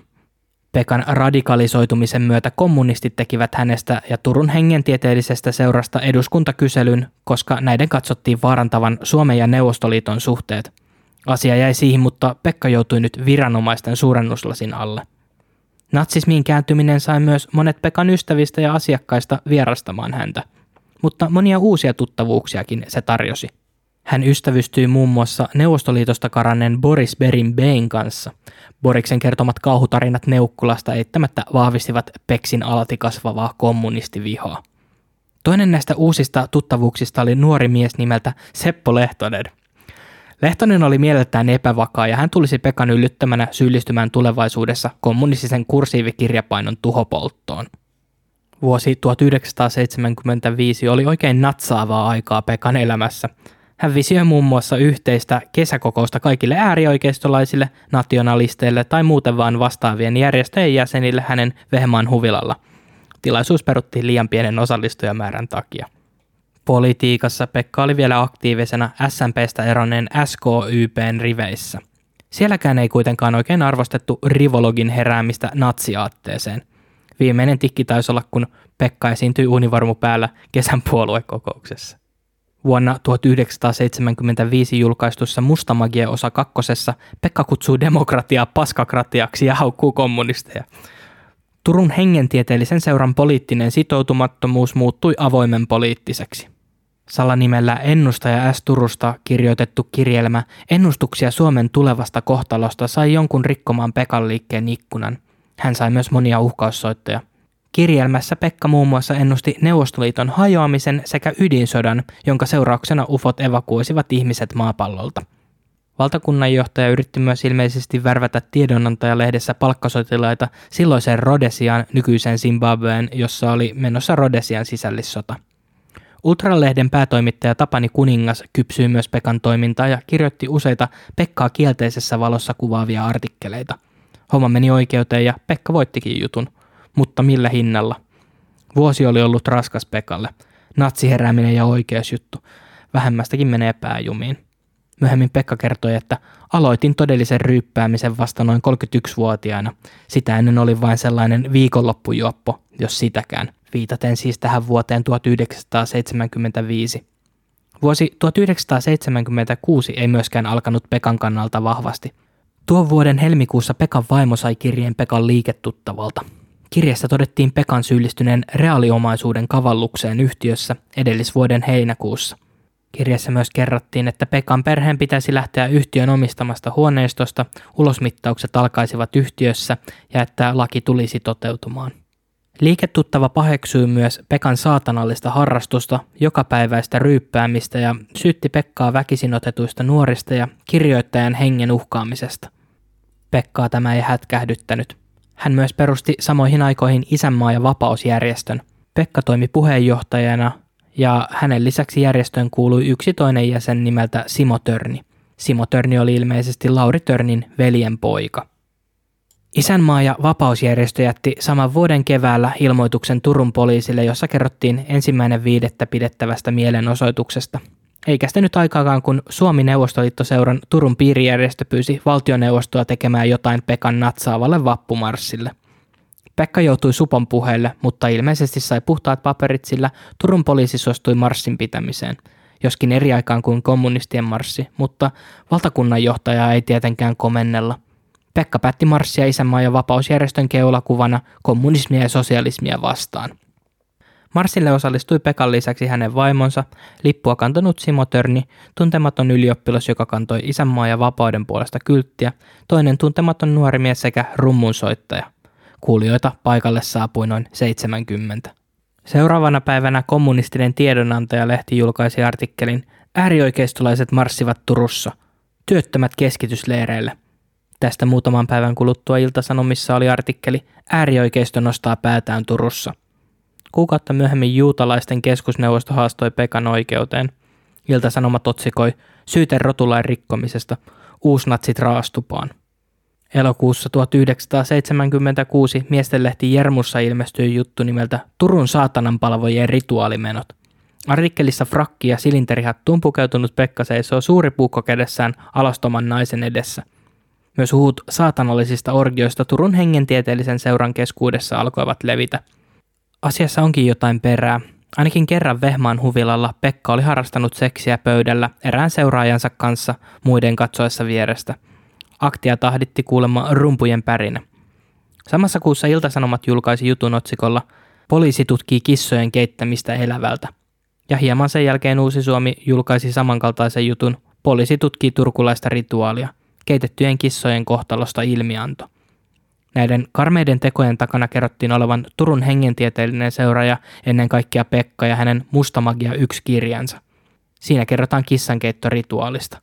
Pekan radikalisoitumisen myötä kommunistit tekivät hänestä ja Turun hengentieteellisestä seurasta eduskuntakyselyn, koska näiden katsottiin vaarantavan Suomen ja Neuvostoliiton suhteet. Asia jäi siihen, mutta Pekka joutui nyt viranomaisten suurennuslasin alle. Natsismiin kääntyminen sai myös monet Pekan ystävistä ja asiakkaista vierastamaan häntä, mutta monia uusia tuttavuuksiakin se tarjosi. Hän ystävystyi muun muassa Neuvostoliitosta karanneen Boris Berin kanssa. Boriksen kertomat kauhutarinat Neukkulasta eittämättä vahvistivat Peksin alati kasvavaa kommunistivihoa. Toinen näistä uusista tuttavuuksista oli nuori mies nimeltä Seppo Lehtonen. Lehtonen oli mieleltään epävakaa ja hän tulisi Pekan yllyttämänä syyllistymään tulevaisuudessa kommunistisen kursiivikirjapainon tuhopolttoon. Vuosi 1975 oli oikein natsaavaa aikaa Pekan elämässä – hän visioi muun muassa yhteistä kesäkokousta kaikille äärioikeistolaisille, nationalisteille tai muuten vain vastaavien järjestöjen jäsenille hänen Vehmaan huvilalla. Tilaisuus peruttiin liian pienen osallistujamäärän takia. Politiikassa Pekka oli vielä aktiivisena SMPstä eronneen SKYPn riveissä. Sielläkään ei kuitenkaan oikein arvostettu rivologin heräämistä natsiaatteeseen. Viimeinen tikki taisi olla, kun Pekka esiintyi univarmu päällä kesän puoluekokouksessa. Vuonna 1975 julkaistussa Musta magia osa kakkosessa Pekka kutsuu demokratiaa paskakratiaksi ja haukkuu kommunisteja. Turun hengentieteellisen seuran poliittinen sitoutumattomuus muuttui avoimen poliittiseksi. Salanimellä Ennustaja S. Turusta kirjoitettu kirjelmä Ennustuksia Suomen tulevasta kohtalosta sai jonkun rikkomaan Pekan liikkeen ikkunan. Hän sai myös monia uhkaussoittoja – Kirjelmässä Pekka muun muassa ennusti Neuvostoliiton hajoamisen sekä ydinsodan, jonka seurauksena ufot evakuoisivat ihmiset maapallolta. Valtakunnanjohtaja yritti myös ilmeisesti värvätä tiedonantajalehdessä palkkasotilaita silloiseen Rodesiaan nykyiseen Zimbabween, jossa oli menossa Rodesian sisällissota. Ultralehden päätoimittaja Tapani Kuningas kypsyi myös Pekan toimintaa ja kirjoitti useita Pekkaa kielteisessä valossa kuvaavia artikkeleita. Homma meni oikeuteen ja Pekka voittikin jutun mutta millä hinnalla? Vuosi oli ollut raskas Pekalle. Natsiherääminen ja oikeusjuttu. Vähemmästäkin menee pääjumiin. Myöhemmin Pekka kertoi, että aloitin todellisen ryyppäämisen vasta noin 31-vuotiaana. Sitä ennen oli vain sellainen viikonloppujuoppo, jos sitäkään, viitaten siis tähän vuoteen 1975. Vuosi 1976 ei myöskään alkanut Pekan kannalta vahvasti. Tuon vuoden helmikuussa Pekan vaimo sai kirjeen Pekan liiketuttavalta. Kirjassa todettiin Pekan syyllistyneen reaaliomaisuuden kavallukseen yhtiössä edellisvuoden heinäkuussa. Kirjassa myös kerrottiin, että Pekan perheen pitäisi lähteä yhtiön omistamasta huoneistosta, ulosmittaukset alkaisivat yhtiössä ja että laki tulisi toteutumaan. Liiketuttava paheksui myös Pekan saatanallista harrastusta, jokapäiväistä ryyppäämistä ja syytti Pekkaa väkisin otetuista nuorista ja kirjoittajan hengen uhkaamisesta. Pekkaa tämä ei hätkähdyttänyt. Hän myös perusti samoihin aikoihin isänmaa- ja vapausjärjestön. Pekka toimi puheenjohtajana ja hänen lisäksi järjestöön kuului yksi toinen jäsen nimeltä Simo Törni. Simo Törni oli ilmeisesti Lauri Törnin veljen poika. Isänmaa- ja vapausjärjestö jätti saman vuoden keväällä ilmoituksen Turun poliisille, jossa kerrottiin ensimmäinen viidettä pidettävästä mielenosoituksesta – eikä sitä nyt aikaakaan, kun Suomi-Neuvostoliittoseuran Turun piirijärjestö pyysi valtioneuvostoa tekemään jotain Pekan natsaavalle vappumarssille. Pekka joutui supon puheelle, mutta ilmeisesti sai puhtaat paperit, sillä Turun poliisi suostui marssin pitämiseen. Joskin eri aikaan kuin kommunistien marssi, mutta valtakunnan johtaja ei tietenkään komennella. Pekka päätti marssia isänmaa ja vapausjärjestön keulakuvana kommunismia ja sosialismia vastaan – Marsille osallistui Pekan lisäksi hänen vaimonsa, lippua kantanut Simo Törni, tuntematon ylioppilas, joka kantoi isänmaa ja vapauden puolesta kylttiä, toinen tuntematon nuori mies sekä rummunsoittaja. Kuulijoita paikalle saapui noin 70. Seuraavana päivänä kommunistinen tiedonantaja-lehti julkaisi artikkelin Äärioikeistolaiset marssivat Turussa. Työttömät keskitysleireille. Tästä muutaman päivän kuluttua iltasanomissa oli artikkeli Äärioikeisto nostaa päätään Turussa – Kuukautta myöhemmin juutalaisten keskusneuvosto haastoi Pekan oikeuteen. Ilta-Sanomat otsikoi syyte rotulain rikkomisesta, uusnatsit raastupaan. Elokuussa 1976 miestenlehti Jermussa ilmestyi juttu nimeltä Turun saatananpalvojien rituaalimenot. Artikkelissa frakki ja silinterihattuun pukeutunut Pekka seisoo suuri puukko kädessään alastoman naisen edessä. Myös huut saatanallisista orgioista Turun hengentieteellisen seuran keskuudessa alkoivat levitä. Asiassa onkin jotain perää. Ainakin kerran Vehmaan huvilalla Pekka oli harrastanut seksiä pöydällä erään seuraajansa kanssa muiden katsoessa vierestä. Aktia tahditti kuulemma rumpujen pärinä. Samassa kuussa Iltasanomat julkaisi jutun otsikolla Poliisi tutkii kissojen keittämistä elävältä. Ja hieman sen jälkeen Uusi Suomi julkaisi samankaltaisen jutun Poliisi tutkii turkulaista rituaalia, keitettyjen kissojen kohtalosta ilmianto. Näiden karmeiden tekojen takana kerrottiin olevan Turun hengentieteellinen seuraaja ennen kaikkea Pekka ja hänen Mustamagia yksi kirjansa. Siinä kerrotaan kissankeittorituaalista.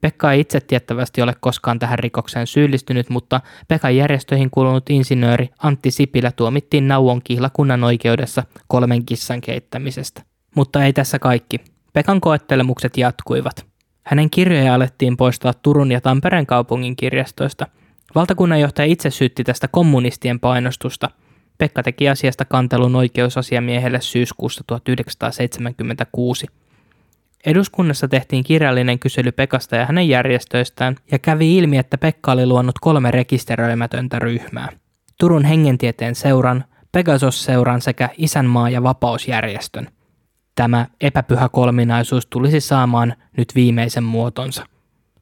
Pekka ei itse tiettävästi ole koskaan tähän rikokseen syyllistynyt, mutta Pekan järjestöihin kuulunut insinööri Antti Sipilä tuomittiin Nauon kihlakunnan oikeudessa kolmen kissan keittämisestä. Mutta ei tässä kaikki. Pekan koettelemukset jatkuivat. Hänen kirjoja alettiin poistaa Turun ja Tampereen kaupungin kirjastoista. Valtakunnanjohtaja itse syytti tästä kommunistien painostusta. Pekka teki asiasta kantelun oikeusasiamiehelle syyskuussa 1976. Eduskunnassa tehtiin kirjallinen kysely Pekasta ja hänen järjestöistään, ja kävi ilmi, että Pekka oli luonut kolme rekisteröimätöntä ryhmää. Turun hengentieteen seuran, Pegasos-seuran sekä Isänmaa- ja vapausjärjestön. Tämä epäpyhä kolminaisuus tulisi saamaan nyt viimeisen muotonsa.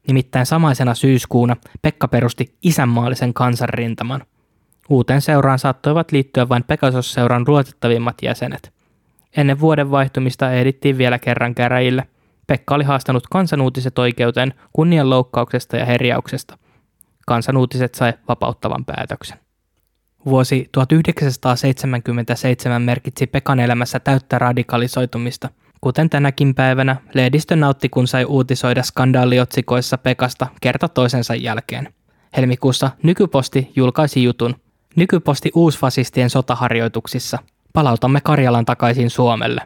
Nimittäin samaisena syyskuuna Pekka perusti isänmaallisen kansanrintaman. Uuteen seuraan saattoivat liittyä vain Pegasos-seuran luotettavimmat jäsenet. Ennen vuoden vaihtumista ehdittiin vielä kerran käräjille. Pekka oli haastanut kansanuutiset oikeuteen kunnianloukkauksesta ja herjauksesta. Kansanuutiset sai vapauttavan päätöksen. Vuosi 1977 merkitsi Pekan elämässä täyttä radikalisoitumista. Kuten tänäkin päivänä, lehdistö nautti kun sai uutisoida skandaaliotsikoissa Pekasta kerta toisensa jälkeen. Helmikuussa Nykyposti julkaisi jutun Nykyposti uusfasistien sotaharjoituksissa. Palautamme Karjalan takaisin Suomelle.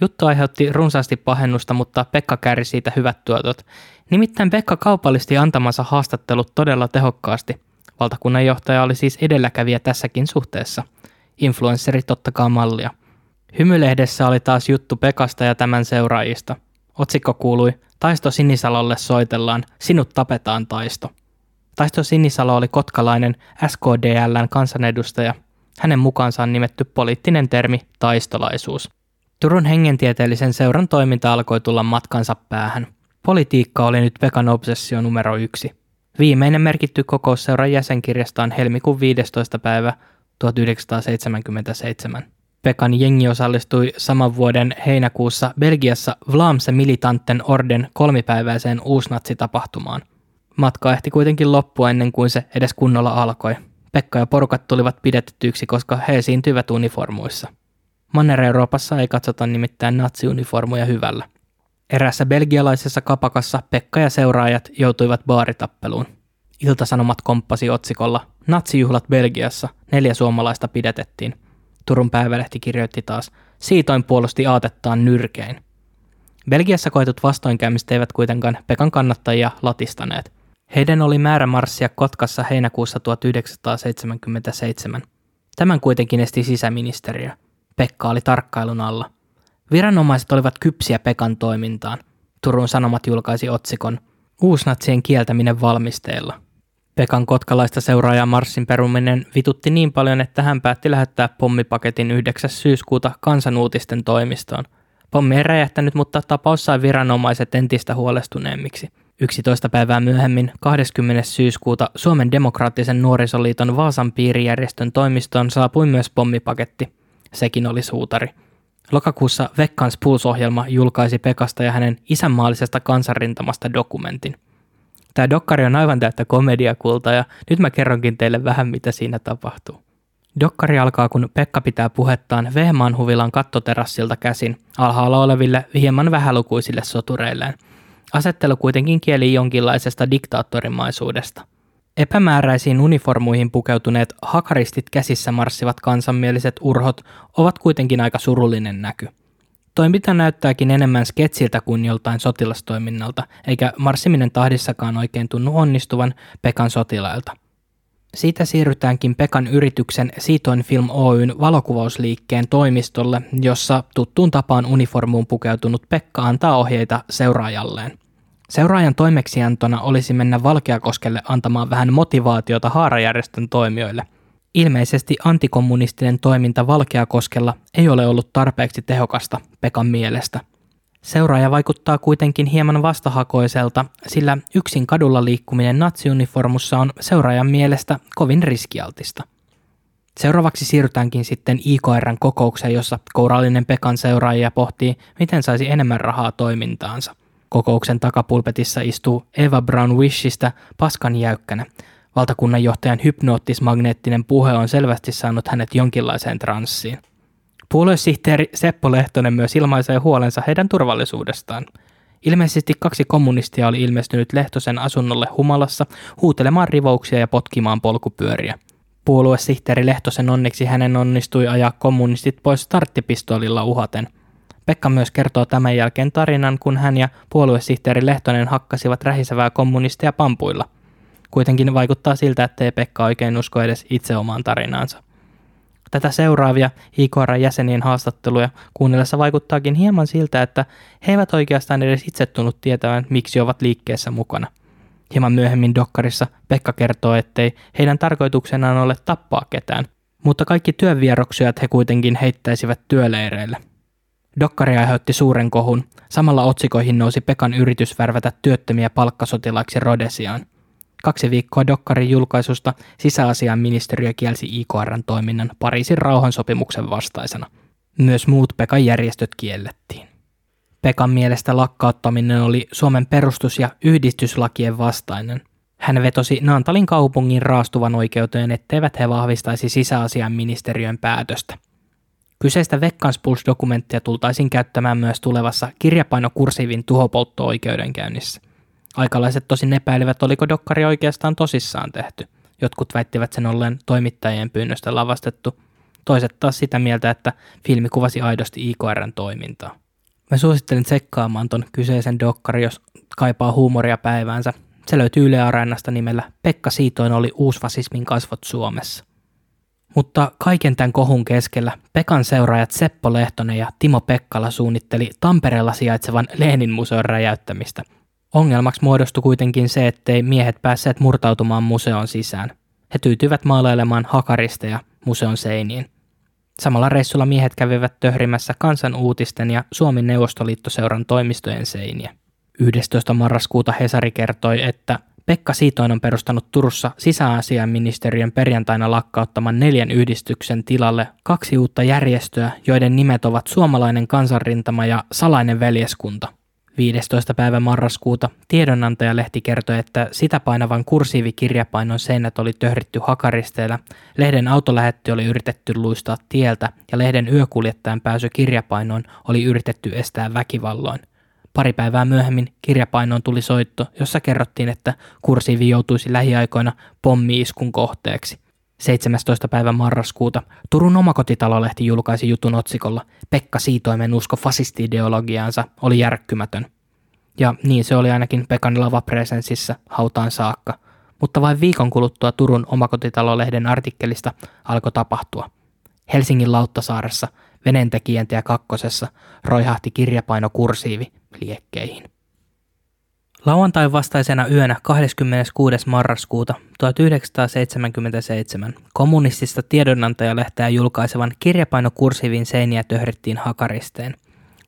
Juttu aiheutti runsaasti pahennusta, mutta Pekka kärsi siitä hyvät tuotot. Nimittäin Pekka kaupallisti antamansa haastattelut todella tehokkaasti – Valtakunnan johtaja oli siis edelläkävijä tässäkin suhteessa. Influencerit ottakaa mallia. Hymylehdessä oli taas juttu Pekasta ja tämän seuraajista. Otsikko kuului, Taisto Sinisalolle soitellaan, sinut tapetaan Taisto. Taisto Sinisalo oli kotkalainen SKDLn kansanedustaja. Hänen mukaansa on nimetty poliittinen termi taistolaisuus. Turun hengentieteellisen seuran toiminta alkoi tulla matkansa päähän. Politiikka oli nyt Pekan obsessio numero yksi. Viimeinen merkitty kokous seuran jäsenkirjasta on helmikuun 15. päivä 1977. Pekan jengi osallistui saman vuoden heinäkuussa Belgiassa Vlaamse Militanten Orden kolmipäiväiseen uusnatsitapahtumaan. Matka ehti kuitenkin loppua ennen kuin se edes kunnolla alkoi. Pekka ja porukat tulivat pidettyiksi, koska he esiintyivät uniformuissa. Manner-Euroopassa ei katsota nimittäin natsiuniformuja hyvällä. Erässä belgialaisessa kapakassa Pekka ja seuraajat joutuivat baaritappeluun. Iltasanomat komppasi otsikolla Natsijuhlat Belgiassa, neljä suomalaista pidetettiin. Turun päivälehti kirjoitti taas, siitoin puolusti aatettaan nyrkein. Belgiassa koetut vastoinkäymiset eivät kuitenkaan Pekan kannattajia latistaneet. Heidän oli määrä marssia Kotkassa heinäkuussa 1977. Tämän kuitenkin esti sisäministeriö. Pekka oli tarkkailun alla. Viranomaiset olivat kypsiä Pekan toimintaan. Turun Sanomat julkaisi otsikon Uusnatsien kieltäminen valmisteilla. Pekan kotkalaista seuraaja Marssin peruminen vitutti niin paljon, että hän päätti lähettää pommipaketin 9. syyskuuta kansanuutisten toimistoon. Pommi ei räjähtänyt, mutta tapaus sai viranomaiset entistä huolestuneemmiksi. 11 päivää myöhemmin, 20. syyskuuta, Suomen demokraattisen nuorisoliiton Vaasan piirijärjestön toimistoon saapui myös pommipaketti. Sekin oli suutari. Lokakuussa Vekkans Pulse-ohjelma julkaisi Pekasta ja hänen isänmaallisesta kansanrintamasta dokumentin. Tämä dokkari on aivan täyttä komediakulta ja nyt mä kerronkin teille vähän mitä siinä tapahtuu. Dokkari alkaa, kun Pekka pitää puhettaan Vehmaan huvilan kattoterassilta käsin alhaalla oleville hieman vähälukuisille sotureilleen. Asettelu kuitenkin kieli jonkinlaisesta diktaattorimaisuudesta – Epämääräisiin uniformuihin pukeutuneet hakaristit käsissä marssivat kansanmieliset urhot ovat kuitenkin aika surullinen näky. Toiminta näyttääkin enemmän sketsiltä kuin joltain sotilastoiminnalta, eikä marssiminen tahdissakaan oikein tunnu onnistuvan Pekan sotilailta. Siitä siirrytäänkin Pekan yrityksen Siitoin Film Oyn valokuvausliikkeen toimistolle, jossa tuttuun tapaan uniformuun pukeutunut Pekka antaa ohjeita seuraajalleen. Seuraajan toimeksiantona olisi mennä Valkeakoskelle antamaan vähän motivaatiota haarajärjestön toimijoille. Ilmeisesti antikommunistinen toiminta Valkeakoskella ei ole ollut tarpeeksi tehokasta Pekan mielestä. Seuraaja vaikuttaa kuitenkin hieman vastahakoiselta, sillä yksin kadulla liikkuminen natsiuniformussa on seuraajan mielestä kovin riskialtista. Seuraavaksi siirrytäänkin sitten IKRn kokoukseen, jossa kourallinen Pekan seuraajia pohtii, miten saisi enemmän rahaa toimintaansa. Kokouksen takapulpetissa istuu Eva Brown Wishistä paskan jäykkänä. Valtakunnanjohtajan hypnoottismagneettinen puhe on selvästi saanut hänet jonkinlaiseen transsiin. Puoluesihteeri Seppo Lehtonen myös ilmaisee huolensa heidän turvallisuudestaan. Ilmeisesti kaksi kommunistia oli ilmestynyt Lehtosen asunnolle humalassa huutelemaan rivouksia ja potkimaan polkupyöriä. Puoluesihteeri Lehtosen onneksi hänen onnistui ajaa kommunistit pois starttipistoolilla uhaten. Pekka myös kertoo tämän jälkeen tarinan, kun hän ja puoluesihteeri Lehtonen hakkasivat rähisevää kommunistia pampuilla. Kuitenkin vaikuttaa siltä, ettei Pekka oikein usko edes itse omaan tarinaansa. Tätä seuraavia IKR-jäsenien haastatteluja kuunnellessa vaikuttaakin hieman siltä, että he eivät oikeastaan edes itse tunnu tietävän, miksi ovat liikkeessä mukana. Hieman myöhemmin Dokkarissa Pekka kertoo, ettei heidän tarkoituksenaan ole tappaa ketään, mutta kaikki työvieroksujat he kuitenkin heittäisivät työleireille. Dokkari aiheutti suuren kohun, samalla otsikoihin nousi Pekan yritys värvätä työttömiä palkkasotilaiksi Rodesiaan. Kaksi viikkoa Dokkarin julkaisusta sisäasiainministeriö kielsi IKRn toiminnan Pariisin rauhansopimuksen vastaisena. Myös muut Pekan järjestöt kiellettiin. Pekan mielestä lakkauttaminen oli Suomen perustus- ja yhdistyslakien vastainen. Hän vetosi Naantalin kaupungin raastuvan oikeuteen, etteivät he vahvistaisi sisäasiainministeriön päätöstä. Kyseistä Vekkanspuls-dokumenttia tultaisiin käyttämään myös tulevassa kirjapainokursiivin tuhopoltto-oikeudenkäynnissä – Aikalaiset tosin epäilivät, oliko dokkari oikeastaan tosissaan tehty. Jotkut väittivät sen olleen toimittajien pyynnöstä lavastettu, toiset taas sitä mieltä, että filmi kuvasi aidosti IKRn toimintaa. Mä suosittelen tsekkaamaan ton kyseisen dokkari, jos kaipaa huumoria päiväänsä. Se löytyy Yle Areenasta nimellä Pekka Siitoin oli uusfasismin kasvot Suomessa. Mutta kaiken tämän kohun keskellä Pekan seuraajat Seppo Lehtonen ja Timo Pekkala suunnitteli Tampereella sijaitsevan Lenin museon räjäyttämistä – Ongelmaksi muodostui kuitenkin se, ettei miehet päässeet murtautumaan museon sisään. He tyytyivät maalailemaan hakaristeja museon seiniin. Samalla reissulla miehet kävivät töhrimässä kansan uutisten ja Suomen Neuvostoliittoseuran toimistojen seiniä. 11. marraskuuta Hesari kertoi, että Pekka Siitoin on perustanut Turussa sisäasiainministeriön perjantaina lakkauttaman neljän yhdistyksen tilalle kaksi uutta järjestöä, joiden nimet ovat Suomalainen kansanrintama ja Salainen veljeskunta – 15. päivä marraskuuta tiedonantajalehti kertoi, että sitä painavan kursiivikirjapainon seinät oli töhritty hakaristeilla, lehden autolähetty oli yritetty luistaa tieltä ja lehden yökuljettajan pääsy kirjapainoon oli yritetty estää väkivalloin. Pari päivää myöhemmin kirjapainoon tuli soitto, jossa kerrottiin, että kursiivi joutuisi lähiaikoina pommi-iskun kohteeksi. 17. päivä marraskuuta Turun omakotitalolehti julkaisi jutun otsikolla Pekka Siitoimen usko fasistiideologiaansa oli järkkymätön. Ja niin se oli ainakin Pekan lavapresenssissä hautaan saakka. Mutta vain viikon kuluttua Turun omakotitalolehden artikkelista alkoi tapahtua. Helsingin Lauttasaaressa veneentekijäntiä kakkosessa roihahti kirjapaino kursiivi liekkeihin. Lauantain vastaisena yönä 26. marraskuuta 1977 kommunistista tiedonantajalehteä julkaisevan kirjapainokursiivin seiniä töhrittiin hakaristeen.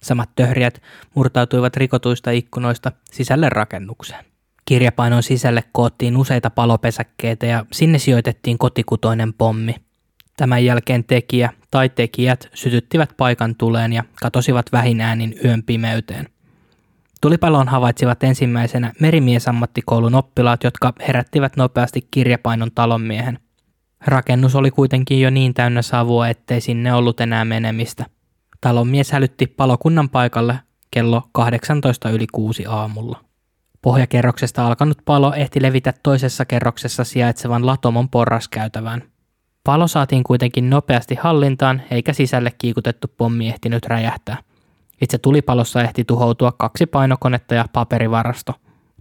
Samat töhriät murtautuivat rikotuista ikkunoista sisälle rakennukseen. Kirjapainon sisälle koottiin useita palopesäkkeitä ja sinne sijoitettiin kotikutoinen pommi. Tämän jälkeen tekijä tai tekijät sytyttivät paikan tuleen ja katosivat vähin äänin yön pimeyteen. Tulipalon havaitsivat ensimmäisenä merimiesammattikoulun oppilaat, jotka herättivät nopeasti kirjapainon talonmiehen. Rakennus oli kuitenkin jo niin täynnä savua, ettei sinne ollut enää menemistä. Talonmies hälytti palokunnan paikalle kello 18 yli 6 aamulla. Pohjakerroksesta alkanut palo ehti levitä toisessa kerroksessa sijaitsevan Latomon porraskäytävään. Palo saatiin kuitenkin nopeasti hallintaan, eikä sisälle kiikutettu pommi ehtinyt räjähtää. Itse tulipalossa ehti tuhoutua kaksi painokonetta ja paperivarasto.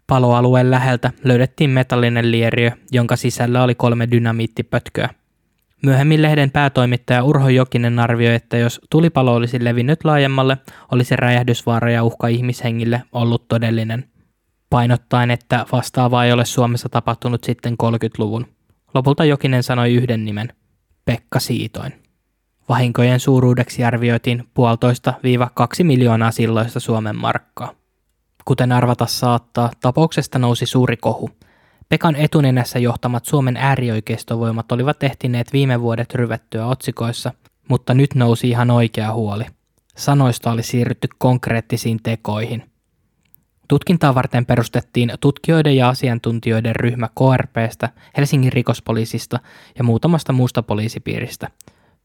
Paloalueen läheltä löydettiin metallinen lieriö, jonka sisällä oli kolme dynamiittipötköä. Myöhemmin lehden päätoimittaja Urho Jokinen arvioi, että jos tulipalo olisi levinnyt laajemmalle, olisi räjähdysvaara ja uhka ihmishengille ollut todellinen. painottaen, että vastaavaa ei ole Suomessa tapahtunut sitten 30-luvun. Lopulta Jokinen sanoi yhden nimen, Pekka Siitoin. Vahinkojen suuruudeksi arvioitiin puolitoista viiva kaksi miljoonaa silloista Suomen markkaa. Kuten arvata saattaa, tapauksesta nousi suuri kohu. Pekan etunenässä johtamat Suomen äärioikeistovoimat olivat ehtineet viime vuodet ryvettyä otsikoissa, mutta nyt nousi ihan oikea huoli. Sanoista oli siirrytty konkreettisiin tekoihin – Tutkintaa varten perustettiin tutkijoiden ja asiantuntijoiden ryhmä KRPstä, Helsingin rikospoliisista ja muutamasta muusta poliisipiiristä.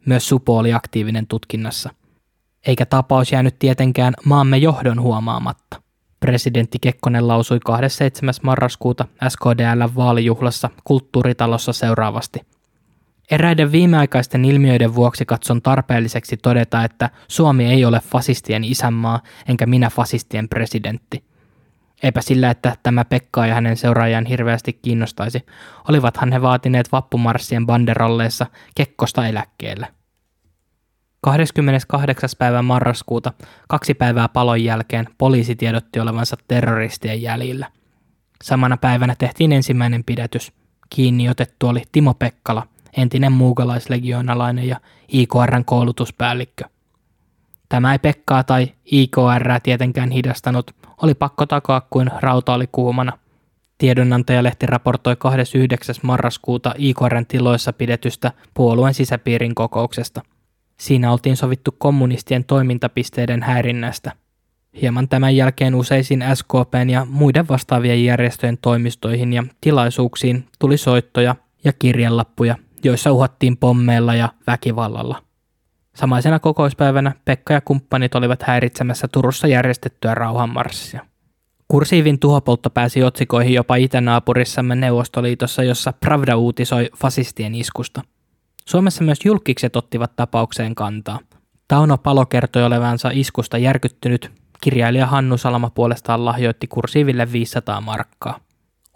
Myös Supo oli aktiivinen tutkinnassa. Eikä tapaus jäänyt tietenkään maamme johdon huomaamatta. Presidentti Kekkonen lausui 27. marraskuuta SKDL vaalijuhlassa kulttuuritalossa seuraavasti. Eräiden viimeaikaisten ilmiöiden vuoksi katson tarpeelliseksi todeta, että Suomi ei ole fasistien isänmaa, enkä minä fasistien presidentti. Eipä sillä, että tämä Pekka ja hänen seuraajan hirveästi kiinnostaisi. Olivathan he vaatineet vappumarssien banderolleissa Kekkosta eläkkeelle. 28. päivä marraskuuta, kaksi päivää palon jälkeen, poliisi tiedotti olevansa terroristien jäljillä. Samana päivänä tehtiin ensimmäinen pidätys. Kiinni otettu oli Timo Pekkala, entinen muukalaislegionalainen ja IKRn koulutuspäällikkö. Tämä ei Pekkaa tai IKR tietenkään hidastanut, oli pakko takaa kuin rauta oli kuumana. Tiedonantajalehti raportoi 29. marraskuuta IKRn tiloissa pidetystä puolueen sisäpiirin kokouksesta. Siinä oltiin sovittu kommunistien toimintapisteiden häirinnästä. Hieman tämän jälkeen useisiin SKPn ja muiden vastaavien järjestöjen toimistoihin ja tilaisuuksiin tuli soittoja ja kirjanlappuja, joissa uhattiin pommeilla ja väkivallalla. Samaisena kokouspäivänä Pekka ja kumppanit olivat häiritsemässä Turussa järjestettyä rauhanmarssia. Kursiivin tuhopoltto pääsi otsikoihin jopa itänaapurissamme Neuvostoliitossa, jossa Pravda uutisoi fasistien iskusta. Suomessa myös julkikset ottivat tapaukseen kantaa. Tauno Palo kertoi olevansa iskusta järkyttynyt, kirjailija Hannu Salama puolestaan lahjoitti kursiiville 500 markkaa.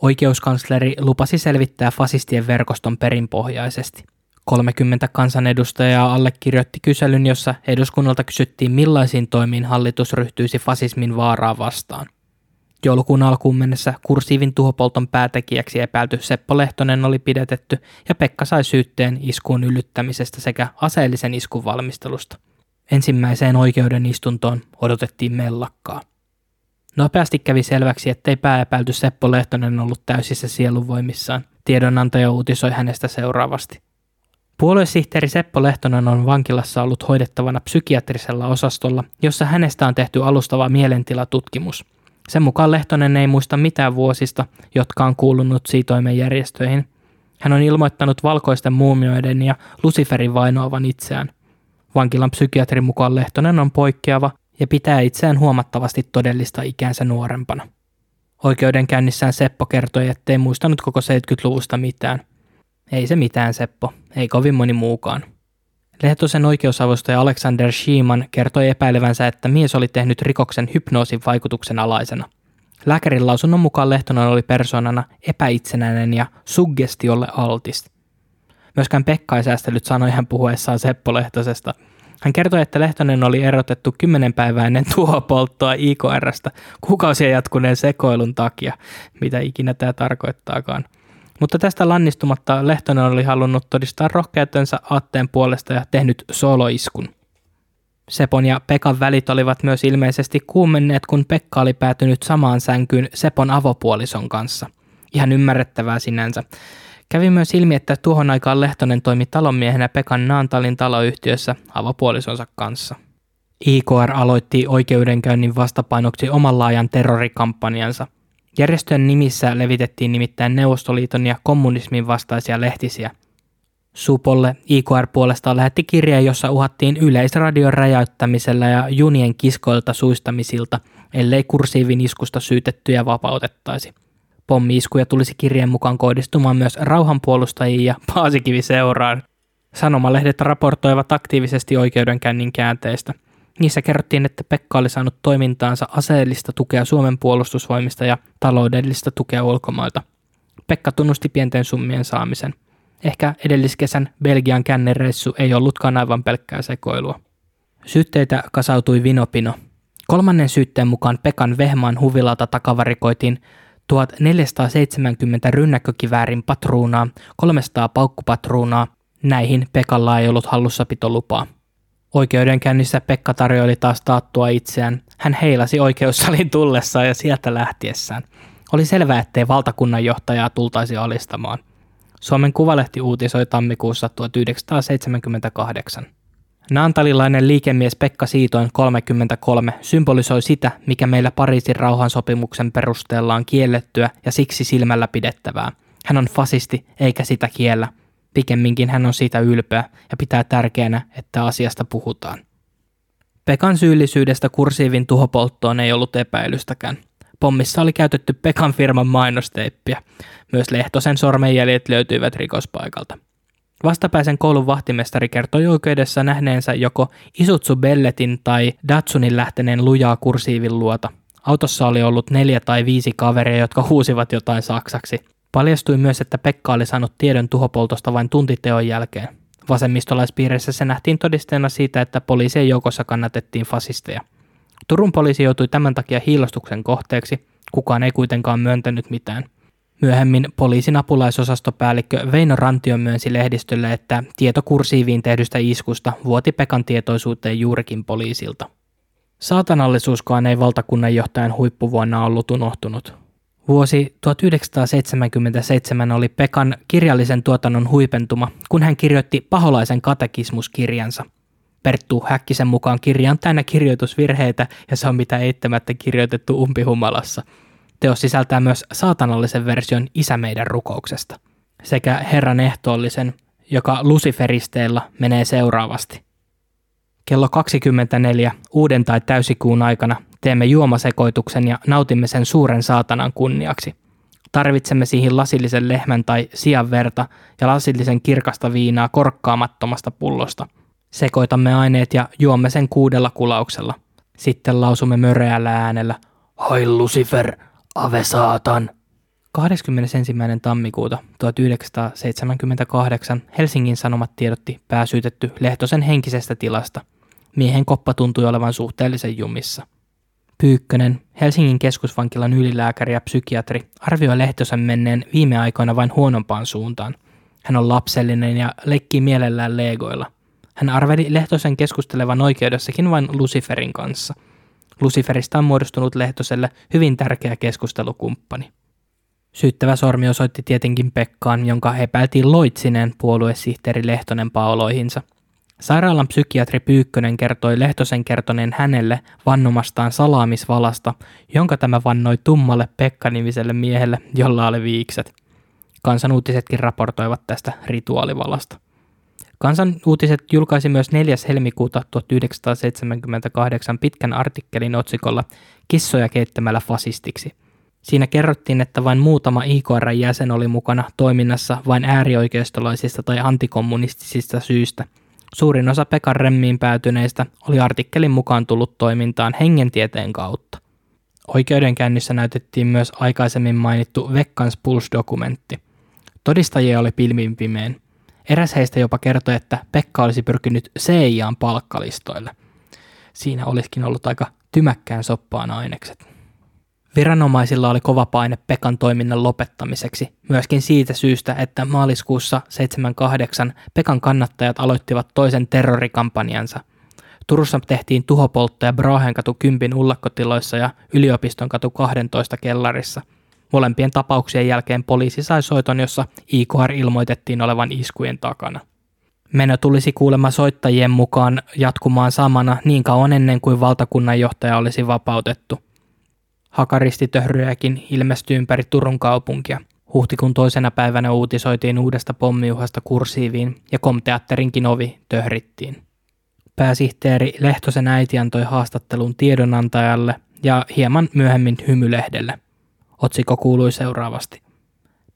Oikeuskansleri lupasi selvittää fasistien verkoston perinpohjaisesti. 30 kansanedustajaa allekirjoitti kyselyn, jossa eduskunnalta kysyttiin millaisiin toimiin hallitus ryhtyisi fasismin vaaraa vastaan. Joulukuun alkuun mennessä kursiivin tuhopolton päätekijäksi epäilty Seppo Lehtonen oli pidätetty ja Pekka sai syytteen iskuun yllyttämisestä sekä aseellisen iskun valmistelusta. Ensimmäiseen oikeuden istuntoon odotettiin mellakkaa. Nopeasti kävi selväksi, ettei pääepäilty Seppo Lehtonen ollut täysissä sielunvoimissaan. Tiedonantaja uutisoi hänestä seuraavasti. Puoluesihteeri Seppo Lehtonen on vankilassa ollut hoidettavana psykiatrisella osastolla, jossa hänestä on tehty alustava mielentilatutkimus. Sen mukaan Lehtonen ei muista mitään vuosista, jotka on kuulunut siitoimen järjestöihin. Hän on ilmoittanut valkoisten muumioiden ja Luciferin vainoavan itseään. Vankilan psykiatrin mukaan Lehtonen on poikkeava ja pitää itseään huomattavasti todellista ikäänsä nuorempana. Oikeudenkäynnissään Seppo kertoi, ettei muistanut koko 70-luvusta mitään – ei se mitään, Seppo. Ei kovin moni muukaan. Lehtosen oikeusavustaja Alexander Schiemann kertoi epäilevänsä, että mies oli tehnyt rikoksen hypnoosin vaikutuksen alaisena. Lääkärin lausunnon mukaan Lehtonen oli persoonana epäitsenäinen ja suggestiolle altis. Myöskään Pekka ei säästellyt sanoihan puhuessaan Seppo Lehtosesta. Hän kertoi, että Lehtonen oli erotettu kymmenen päivää ennen tuhopolttoa IKRstä kuukausia jatkuneen sekoilun takia, mitä ikinä tämä tarkoittaakaan – mutta tästä lannistumatta Lehtonen oli halunnut todistaa rohkeutensa aatteen puolesta ja tehnyt soloiskun. Sepon ja Pekan välit olivat myös ilmeisesti kuumenneet, kun Pekka oli päätynyt samaan sänkyyn Sepon avopuolison kanssa. Ihan ymmärrettävää sinänsä. Kävi myös ilmi, että tuohon aikaan Lehtonen toimi talonmiehenä Pekan Naantalin taloyhtiössä avopuolisonsa kanssa. IKR aloitti oikeudenkäynnin vastapainoksi oman laajan terrorikampanjansa – Järjestön nimissä levitettiin nimittäin Neuvostoliiton ja kommunismin vastaisia lehtisiä. Supolle IKR puolestaan lähetti kirjeen, jossa uhattiin yleisradion räjäyttämisellä ja junien kiskoilta suistamisilta, ellei kursiivin iskusta syytettyjä vapautettaisi. Pommiiskuja tulisi kirjeen mukaan kohdistumaan myös rauhanpuolustajiin ja Paasikivi-seuraan. Sanomalehdet raportoivat aktiivisesti oikeudenkäynnin käänteistä. Niissä kerrottiin, että Pekka oli saanut toimintaansa aseellista tukea Suomen puolustusvoimista ja taloudellista tukea ulkomailta. Pekka tunnusti pienten summien saamisen. Ehkä edelliskesän Belgian kännereissu ei ollutkaan aivan pelkkää sekoilua. Syytteitä kasautui vinopino. Kolmannen syytteen mukaan Pekan Vehmaan huvilalta takavarikoitiin 1470 rynnäkkökiväärin patruunaa, 300 paukkupatruunaa. Näihin Pekalla ei ollut hallussapitolupaa. Oikeudenkäynnissä Pekka tarjoili taas taattua itseään. Hän heilasi oikeussalin tullessaan ja sieltä lähtiessään. Oli selvää, ettei valtakunnanjohtajaa tultaisi alistamaan. Suomen Kuvalehti uutisoi tammikuussa 1978. Naantalilainen liikemies Pekka Siitoin 33 symbolisoi sitä, mikä meillä Pariisin rauhansopimuksen perusteella on kiellettyä ja siksi silmällä pidettävää. Hän on fasisti eikä sitä kiellä. Pikemminkin hän on siitä ylpeä ja pitää tärkeänä, että asiasta puhutaan. Pekan syyllisyydestä kursiivin tuhopolttoon ei ollut epäilystäkään. Pommissa oli käytetty Pekan firman mainosteippiä. Myös Lehtosen sormenjäljet löytyivät rikospaikalta. Vastapäisen koulun vahtimestari kertoi oikeudessa nähneensä joko Isutsu Belletin tai Datsunin lähteneen lujaa kursiivin luota. Autossa oli ollut neljä tai viisi kaveria, jotka huusivat jotain saksaksi. Paljastui myös, että Pekka oli saanut tiedon tuhopoltosta vain tuntiteon jälkeen. Vasemmistolaispiirissä se nähtiin todisteena siitä, että poliisien joukossa kannatettiin fasisteja. Turun poliisi joutui tämän takia hiilostuksen kohteeksi, kukaan ei kuitenkaan myöntänyt mitään. Myöhemmin poliisin apulaisosastopäällikkö Veino Rantio myönsi lehdistölle, että tieto kursiiviin tehdystä iskusta vuoti Pekan tietoisuuteen juurikin poliisilta. Saatanallisuuskaan ei valtakunnanjohtajan huippuvuonna ollut unohtunut. Vuosi 1977 oli Pekan kirjallisen tuotannon huipentuma, kun hän kirjoitti paholaisen katekismuskirjansa. Perttu Häkkisen mukaan kirja on täynnä kirjoitusvirheitä ja se on mitä eittämättä kirjoitettu umpihumalassa – Teos sisältää myös saatanallisen version Isä meidän rukouksesta sekä Herran ehtoollisen, joka Luciferisteella menee seuraavasti. Kello 24 uuden tai täysikuun aikana teemme juomasekoituksen ja nautimme sen suuren saatanan kunniaksi. Tarvitsemme siihen lasillisen lehmän tai sian verta ja lasillisen kirkasta viinaa korkkaamattomasta pullosta. Sekoitamme aineet ja juomme sen kuudella kulauksella. Sitten lausumme möreällä äänellä, Hoi Lucifer, Ave saatan! 21. tammikuuta 1978 Helsingin Sanomat tiedotti pääsyytetty Lehtosen henkisestä tilasta. Miehen koppa tuntui olevan suhteellisen jumissa. Pyykkönen, Helsingin keskusvankilan ylilääkäri ja psykiatri, arvioi Lehtosen menneen viime aikoina vain huonompaan suuntaan. Hän on lapsellinen ja leikkii mielellään legoilla. Hän arveli Lehtosen keskustelevan oikeudessakin vain Luciferin kanssa – Luciferista on muodostunut Lehtoselle hyvin tärkeä keskustelukumppani. Syyttävä sormi osoitti tietenkin Pekkaan, jonka epäiltiin loitsineen puoluesihteeri Lehtonen paoloihinsa. Sairaalan psykiatri Pyykkönen kertoi Lehtosen kertoneen hänelle vannomastaan salaamisvalasta, jonka tämä vannoi tummalle Pekka-nimiselle miehelle, jolla oli viikset. Kansan uutisetkin raportoivat tästä rituaalivalasta. Kansan uutiset julkaisi myös 4. helmikuuta 1978 pitkän artikkelin otsikolla Kissoja keittämällä fasistiksi. Siinä kerrottiin, että vain muutama IKR-jäsen oli mukana toiminnassa vain äärioikeistolaisista tai antikommunistisista syistä. Suurin osa Pekan remmiin päätyneistä oli artikkelin mukaan tullut toimintaan hengentieteen kautta. Oikeudenkäynnissä näytettiin myös aikaisemmin mainittu Vekkans Puls-dokumentti. Todistajia oli pilvin pimeän. Eräs heistä jopa kertoi, että Pekka olisi pyrkinyt CIAn palkkalistoille. Siinä olisikin ollut aika tymäkkään soppaan ainekset. Viranomaisilla oli kova paine Pekan toiminnan lopettamiseksi, myöskin siitä syystä, että maaliskuussa 78 Pekan kannattajat aloittivat toisen terrorikampanjansa. Turussa tehtiin tuhopolttoja Brahenkatu 10 ullakkotiloissa ja Yliopiston katu 12 kellarissa – Molempien tapauksien jälkeen poliisi sai soiton, jossa IKR ilmoitettiin olevan iskujen takana. Meno tulisi kuulemma soittajien mukaan jatkumaan samana niin kauan ennen kuin valtakunnan johtaja olisi vapautettu. Hakaristitöhryjäkin ilmestyi ympäri Turun kaupunkia. Huhtikuun toisena päivänä uutisoitiin uudesta pommiuhasta kursiiviin ja komteatterinkin ovi töhrittiin. Pääsihteeri Lehtosen äiti antoi haastattelun tiedonantajalle ja hieman myöhemmin hymylehdelle. Otsikko kuului seuraavasti.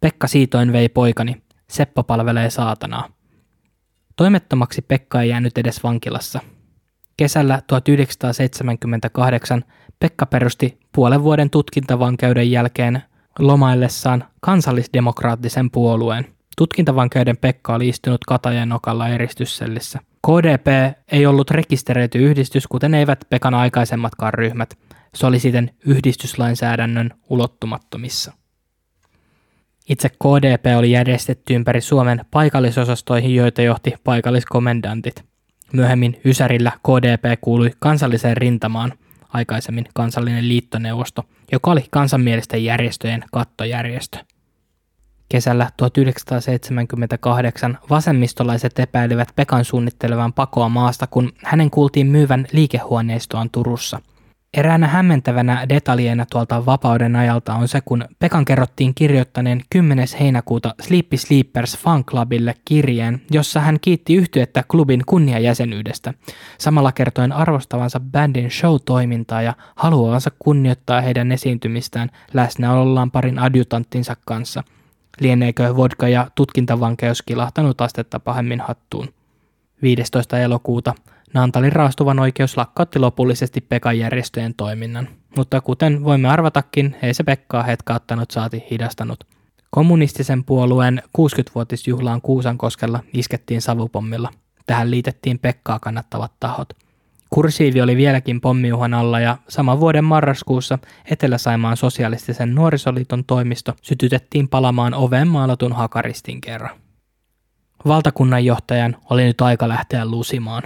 Pekka Siitoin vei poikani. Seppo palvelee saatanaa. Toimettomaksi Pekka ei jäänyt edes vankilassa. Kesällä 1978 Pekka perusti puolen vuoden tutkintavankeuden jälkeen lomaillessaan kansallisdemokraattisen puolueen. Tutkintavankeuden Pekka oli istunut Katajan okalla eristyssellissä – KDP ei ollut rekisteröity yhdistys, kuten eivät Pekan aikaisemmatkaan ryhmät. Se oli siten yhdistyslainsäädännön ulottumattomissa. Itse KDP oli järjestetty ympäri Suomen paikallisosastoihin, joita johti paikalliskomendantit. Myöhemmin Ysärillä KDP kuului kansalliseen rintamaan, aikaisemmin kansallinen liittoneuvosto, joka oli kansanmielisten järjestöjen kattojärjestö. Kesällä 1978 vasemmistolaiset epäilivät Pekan suunnittelevan pakoa maasta, kun hänen kuultiin myyvän liikehuoneistoaan Turussa. Eräänä hämmentävänä detaljeina tuolta vapauden ajalta on se, kun Pekan kerrottiin kirjoittaneen 10. heinäkuuta Sleepy Sleepers Fan Clubille kirjeen, jossa hän kiitti yhtyettä klubin kunniajäsenyydestä, samalla kertoen arvostavansa bändin show-toimintaa ja haluavansa kunnioittaa heidän esiintymistään läsnäolollaan parin adjutanttinsa kanssa – Lieneekö vodka ja tutkintavankeus kilahtanut astetta pahemmin hattuun? 15. elokuuta Naantalin raastuvan oikeus lakkautti lopullisesti Pekan järjestöjen toiminnan, mutta kuten voimme arvatakin, ei se Pekkaa hetkauttanut saati hidastanut. Kommunistisen puolueen 60-vuotisjuhlaan Kuusankoskella iskettiin savupommilla. Tähän liitettiin Pekkaa kannattavat tahot – Kursiivi oli vieläkin pommiuhan alla ja saman vuoden marraskuussa Etelä-Saimaan sosialistisen nuorisoliiton toimisto sytytettiin palamaan oveen maalatun hakaristin kerran. Valtakunnanjohtajan oli nyt aika lähteä lusimaan.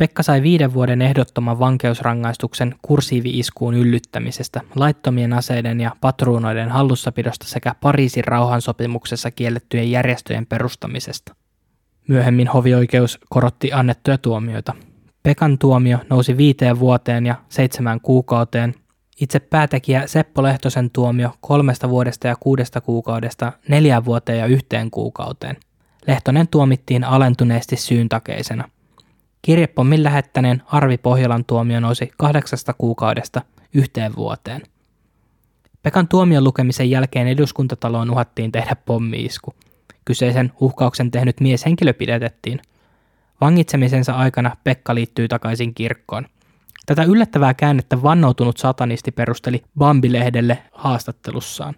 Pekka sai viiden vuoden ehdottoman vankeusrangaistuksen kursiivi-iskuun yllyttämisestä, laittomien aseiden ja patruunoiden hallussapidosta sekä Pariisin rauhansopimuksessa kiellettyjen järjestöjen perustamisesta. Myöhemmin hovioikeus korotti annettuja tuomioita – Pekan tuomio nousi viiteen vuoteen ja seitsemään kuukauteen. Itse päätekijä Seppo Lehtosen tuomio kolmesta vuodesta ja kuudesta kuukaudesta neljään vuoteen ja yhteen kuukauteen. Lehtonen tuomittiin alentuneesti syyntakeisena. Kirjepommin lähettäneen Arvi Pohjolan tuomio nousi kahdeksasta kuukaudesta yhteen vuoteen. Pekan tuomion lukemisen jälkeen eduskuntataloon uhattiin tehdä pommiisku. Kyseisen uhkauksen tehnyt mieshenkilö pidätettiin. Vangitsemisensa aikana Pekka liittyy takaisin kirkkoon. Tätä yllättävää käännettä vannoutunut satanisti perusteli Bambi-lehdelle haastattelussaan.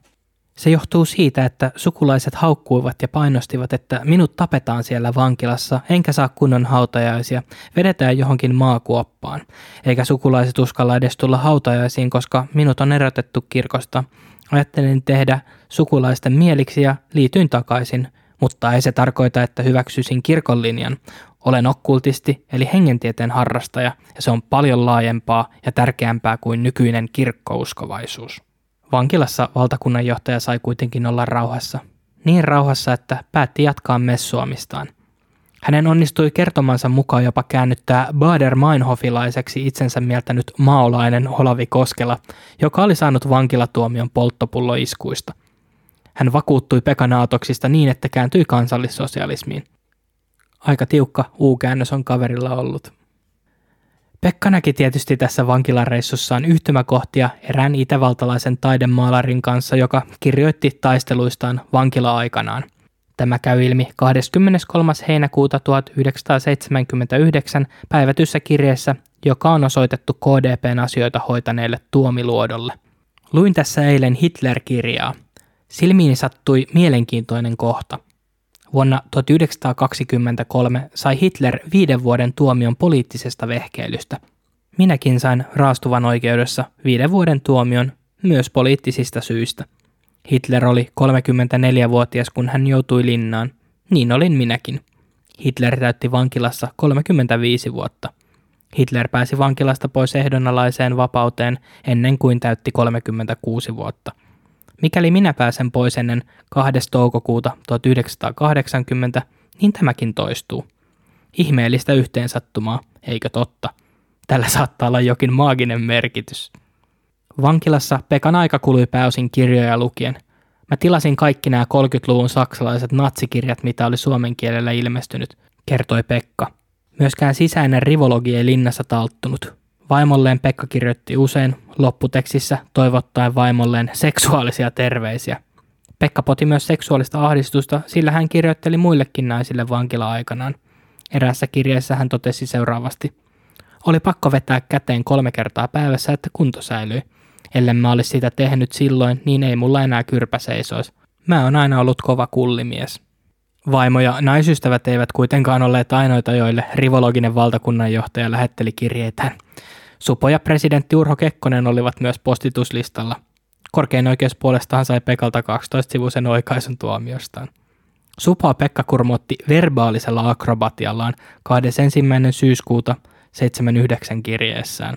Se johtuu siitä, että sukulaiset haukkuivat ja painostivat, että minut tapetaan siellä vankilassa, enkä saa kunnon hautajaisia, vedetään johonkin maakuoppaan. Eikä sukulaiset uskalla edes tulla hautajaisiin, koska minut on erotettu kirkosta. Ajattelin tehdä sukulaisten mieliksi ja liityin takaisin, mutta ei se tarkoita, että hyväksyisin kirkon linjan. Olen okkultisti eli hengentieteen harrastaja ja se on paljon laajempaa ja tärkeämpää kuin nykyinen kirkkouskovaisuus. Vankilassa valtakunnanjohtaja sai kuitenkin olla rauhassa. Niin rauhassa, että päätti jatkaa messuamistaan. Hänen onnistui kertomansa mukaan jopa käännyttää Bader Meinhofilaiseksi itsensä mieltänyt maolainen Olavi Koskela, joka oli saanut vankilatuomion polttopulloiskuista. Hän vakuuttui pekanaatoksista niin, että kääntyi kansallissosialismiin. Aika tiukka U-käännös on kaverilla ollut. Pekka näki tietysti tässä vankilareissussaan yhtymäkohtia erään itävaltalaisen taidemaalarin kanssa, joka kirjoitti taisteluistaan vankila-aikanaan. Tämä käy ilmi 23. heinäkuuta 1979 päivätyssä kirjeessä, joka on osoitettu KDPn asioita hoitaneelle Tuomiluodolle. Luin tässä eilen Hitler-kirjaa. Silmiini sattui mielenkiintoinen kohta – Vuonna 1923 sai Hitler viiden vuoden tuomion poliittisesta vehkeilystä. Minäkin sain raastuvan oikeudessa viiden vuoden tuomion myös poliittisista syistä. Hitler oli 34-vuotias, kun hän joutui linnaan. Niin olin minäkin. Hitler täytti vankilassa 35 vuotta. Hitler pääsi vankilasta pois ehdonalaiseen vapauteen ennen kuin täytti 36 vuotta. Mikäli minä pääsen pois ennen 2. toukokuuta 1980, niin tämäkin toistuu. Ihmeellistä yhteensattumaa, eikö totta? Tällä saattaa olla jokin maaginen merkitys. Vankilassa Pekan aika kului pääosin kirjoja lukien. Mä tilasin kaikki nämä 30-luvun saksalaiset natsikirjat, mitä oli suomen kielellä ilmestynyt, kertoi Pekka. Myöskään sisäinen rivologi ei linnassa talttunut. Vaimolleen Pekka kirjoitti usein lopputekstissä toivottaen vaimolleen seksuaalisia terveisiä. Pekka poti myös seksuaalista ahdistusta, sillä hän kirjoitteli muillekin naisille vankila-aikanaan. Eräässä kirjeessä hän totesi seuraavasti. Oli pakko vetää käteen kolme kertaa päivässä, että kunto säilyi. Ellen mä olisi sitä tehnyt silloin, niin ei mulla enää kyrpä seisoisi. Mä oon aina ollut kova kullimies. Vaimo ja naisystävät eivät kuitenkaan olleet ainoita, joille rivologinen valtakunnanjohtaja lähetteli kirjeitään. Supo ja presidentti Urho Kekkonen olivat myös postituslistalla. Korkein oikeus puolestaan sai Pekalta 12-sivuisen oikaisun tuomiostaan. Supoa Pekka kurmotti verbaalisella akrobatiallaan 21. syyskuuta 79 kirjeessään.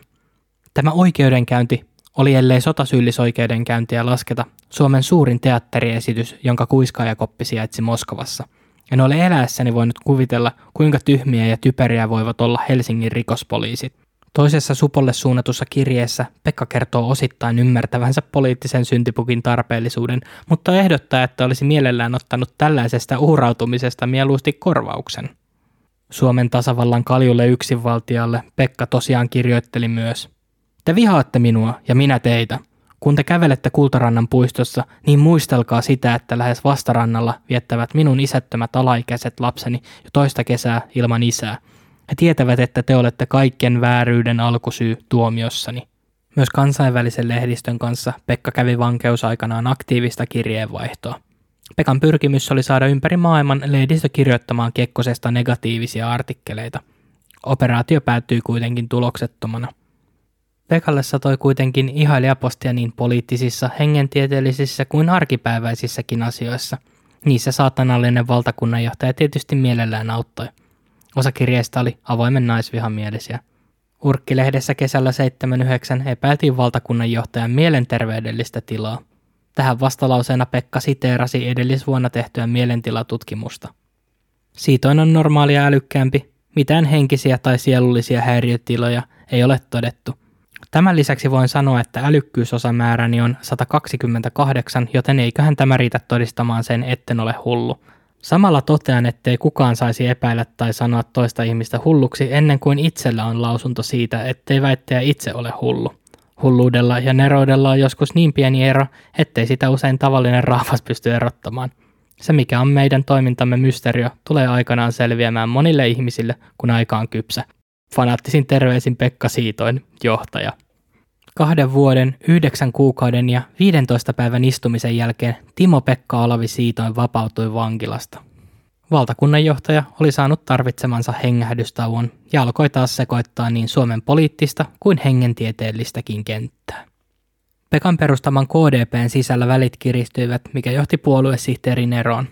Tämä oikeudenkäynti oli ellei sotasyllisoikeudenkäyntiä lasketa Suomen suurin teatteriesitys, jonka kuiskaajakoppi sijaitsi Moskovassa. En ole eläessäni voinut kuvitella, kuinka tyhmiä ja typeriä voivat olla Helsingin rikospoliisit. Toisessa Supolle suunnatussa kirjeessä Pekka kertoo osittain ymmärtävänsä poliittisen syntipukin tarpeellisuuden, mutta ehdottaa, että olisi mielellään ottanut tällaisesta uhrautumisesta mieluusti korvauksen. Suomen tasavallan kaljulle yksinvaltialle Pekka tosiaan kirjoitteli myös. Te vihaatte minua ja minä teitä. Kun te kävelette Kultarannan puistossa, niin muistelkaa sitä, että lähes vastarannalla viettävät minun isättömät alaikäiset lapseni jo toista kesää ilman isää. He tietävät, että te olette kaiken vääryyden alkusyy tuomiossani. Myös kansainvälisen lehdistön kanssa Pekka kävi vankeusaikanaan aktiivista kirjeenvaihtoa. Pekan pyrkimys oli saada ympäri maailman lehdistö kirjoittamaan Kekkosesta negatiivisia artikkeleita. Operaatio päättyi kuitenkin tuloksettomana. Pekalle satoi kuitenkin ihailijapostia niin poliittisissa, hengentieteellisissä kuin arkipäiväisissäkin asioissa. Niissä saatanallinen valtakunnanjohtaja tietysti mielellään auttoi. Osa kirjeistä oli avoimen naisvihamielisiä. Urkkilehdessä kesällä 79 epäiltiin valtakunnanjohtajan mielenterveydellistä tilaa – Tähän vastalauseena Pekka siteerasi edellisvuonna tehtyä mielentilatutkimusta. Siitoin on normaalia älykkäämpi, mitään henkisiä tai sielullisia häiriötiloja ei ole todettu. Tämän lisäksi voin sanoa, että älykkyysosamääräni on 128, joten eiköhän tämä riitä todistamaan sen, etten ole hullu. Samalla totean, ettei kukaan saisi epäillä tai sanoa toista ihmistä hulluksi ennen kuin itsellä on lausunto siitä, ettei väittäjä itse ole hullu. Hulluudella ja neroudella on joskus niin pieni ero, ettei sitä usein tavallinen rahvas pysty erottamaan. Se, mikä on meidän toimintamme mysterio, tulee aikanaan selviämään monille ihmisille, kun aika on kypsä. Fanaattisin terveisin Pekka Siitoin, johtaja. Kahden vuoden, yhdeksän kuukauden ja 15 päivän istumisen jälkeen Timo Pekka Olavi Siitoin vapautui vankilasta. Valtakunnanjohtaja oli saanut tarvitsemansa hengähdystauon ja alkoi taas sekoittaa niin Suomen poliittista kuin hengentieteellistäkin kenttää. Pekan perustaman KDPn sisällä välit kiristyivät, mikä johti puoluesihteerin eroon.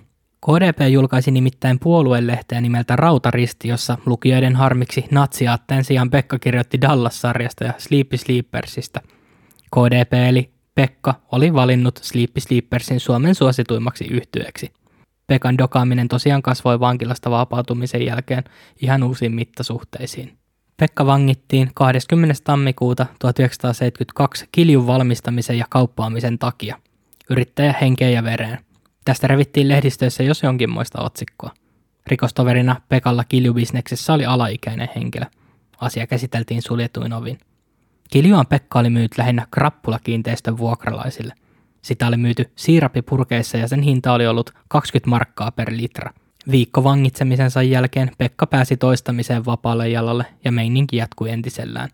KDP julkaisi nimittäin puoluelehteä nimeltä Rautaristi, jossa lukijoiden harmiksi natsiaatteen sijaan Pekka kirjoitti Dallas-sarjasta ja Sleepy Sleepersistä. KDP eli Pekka oli valinnut Sleepy Sleepersin Suomen suosituimmaksi yhtyeeksi – Pekan dokaaminen tosiaan kasvoi vankilasta vapautumisen jälkeen ihan uusiin mittasuhteisiin. Pekka vangittiin 20. tammikuuta 1972 kiljun valmistamisen ja kauppaamisen takia. Yrittäjä henkeen ja vereen. Tästä revittiin lehdistöissä jos jonkinmoista otsikkoa. Rikostoverina Pekalla kiljubisneksessä oli alaikäinen henkilö. Asia käsiteltiin suljetuin ovin. Kiljuan Pekka oli myyt lähinnä krappulakiinteistön vuokralaisille. Sitä oli myyty siirapipurkeissa ja sen hinta oli ollut 20 markkaa per litra. Viikko vangitsemisensa jälkeen Pekka pääsi toistamiseen vapaalle jalalle ja meininki jatkui entisellään.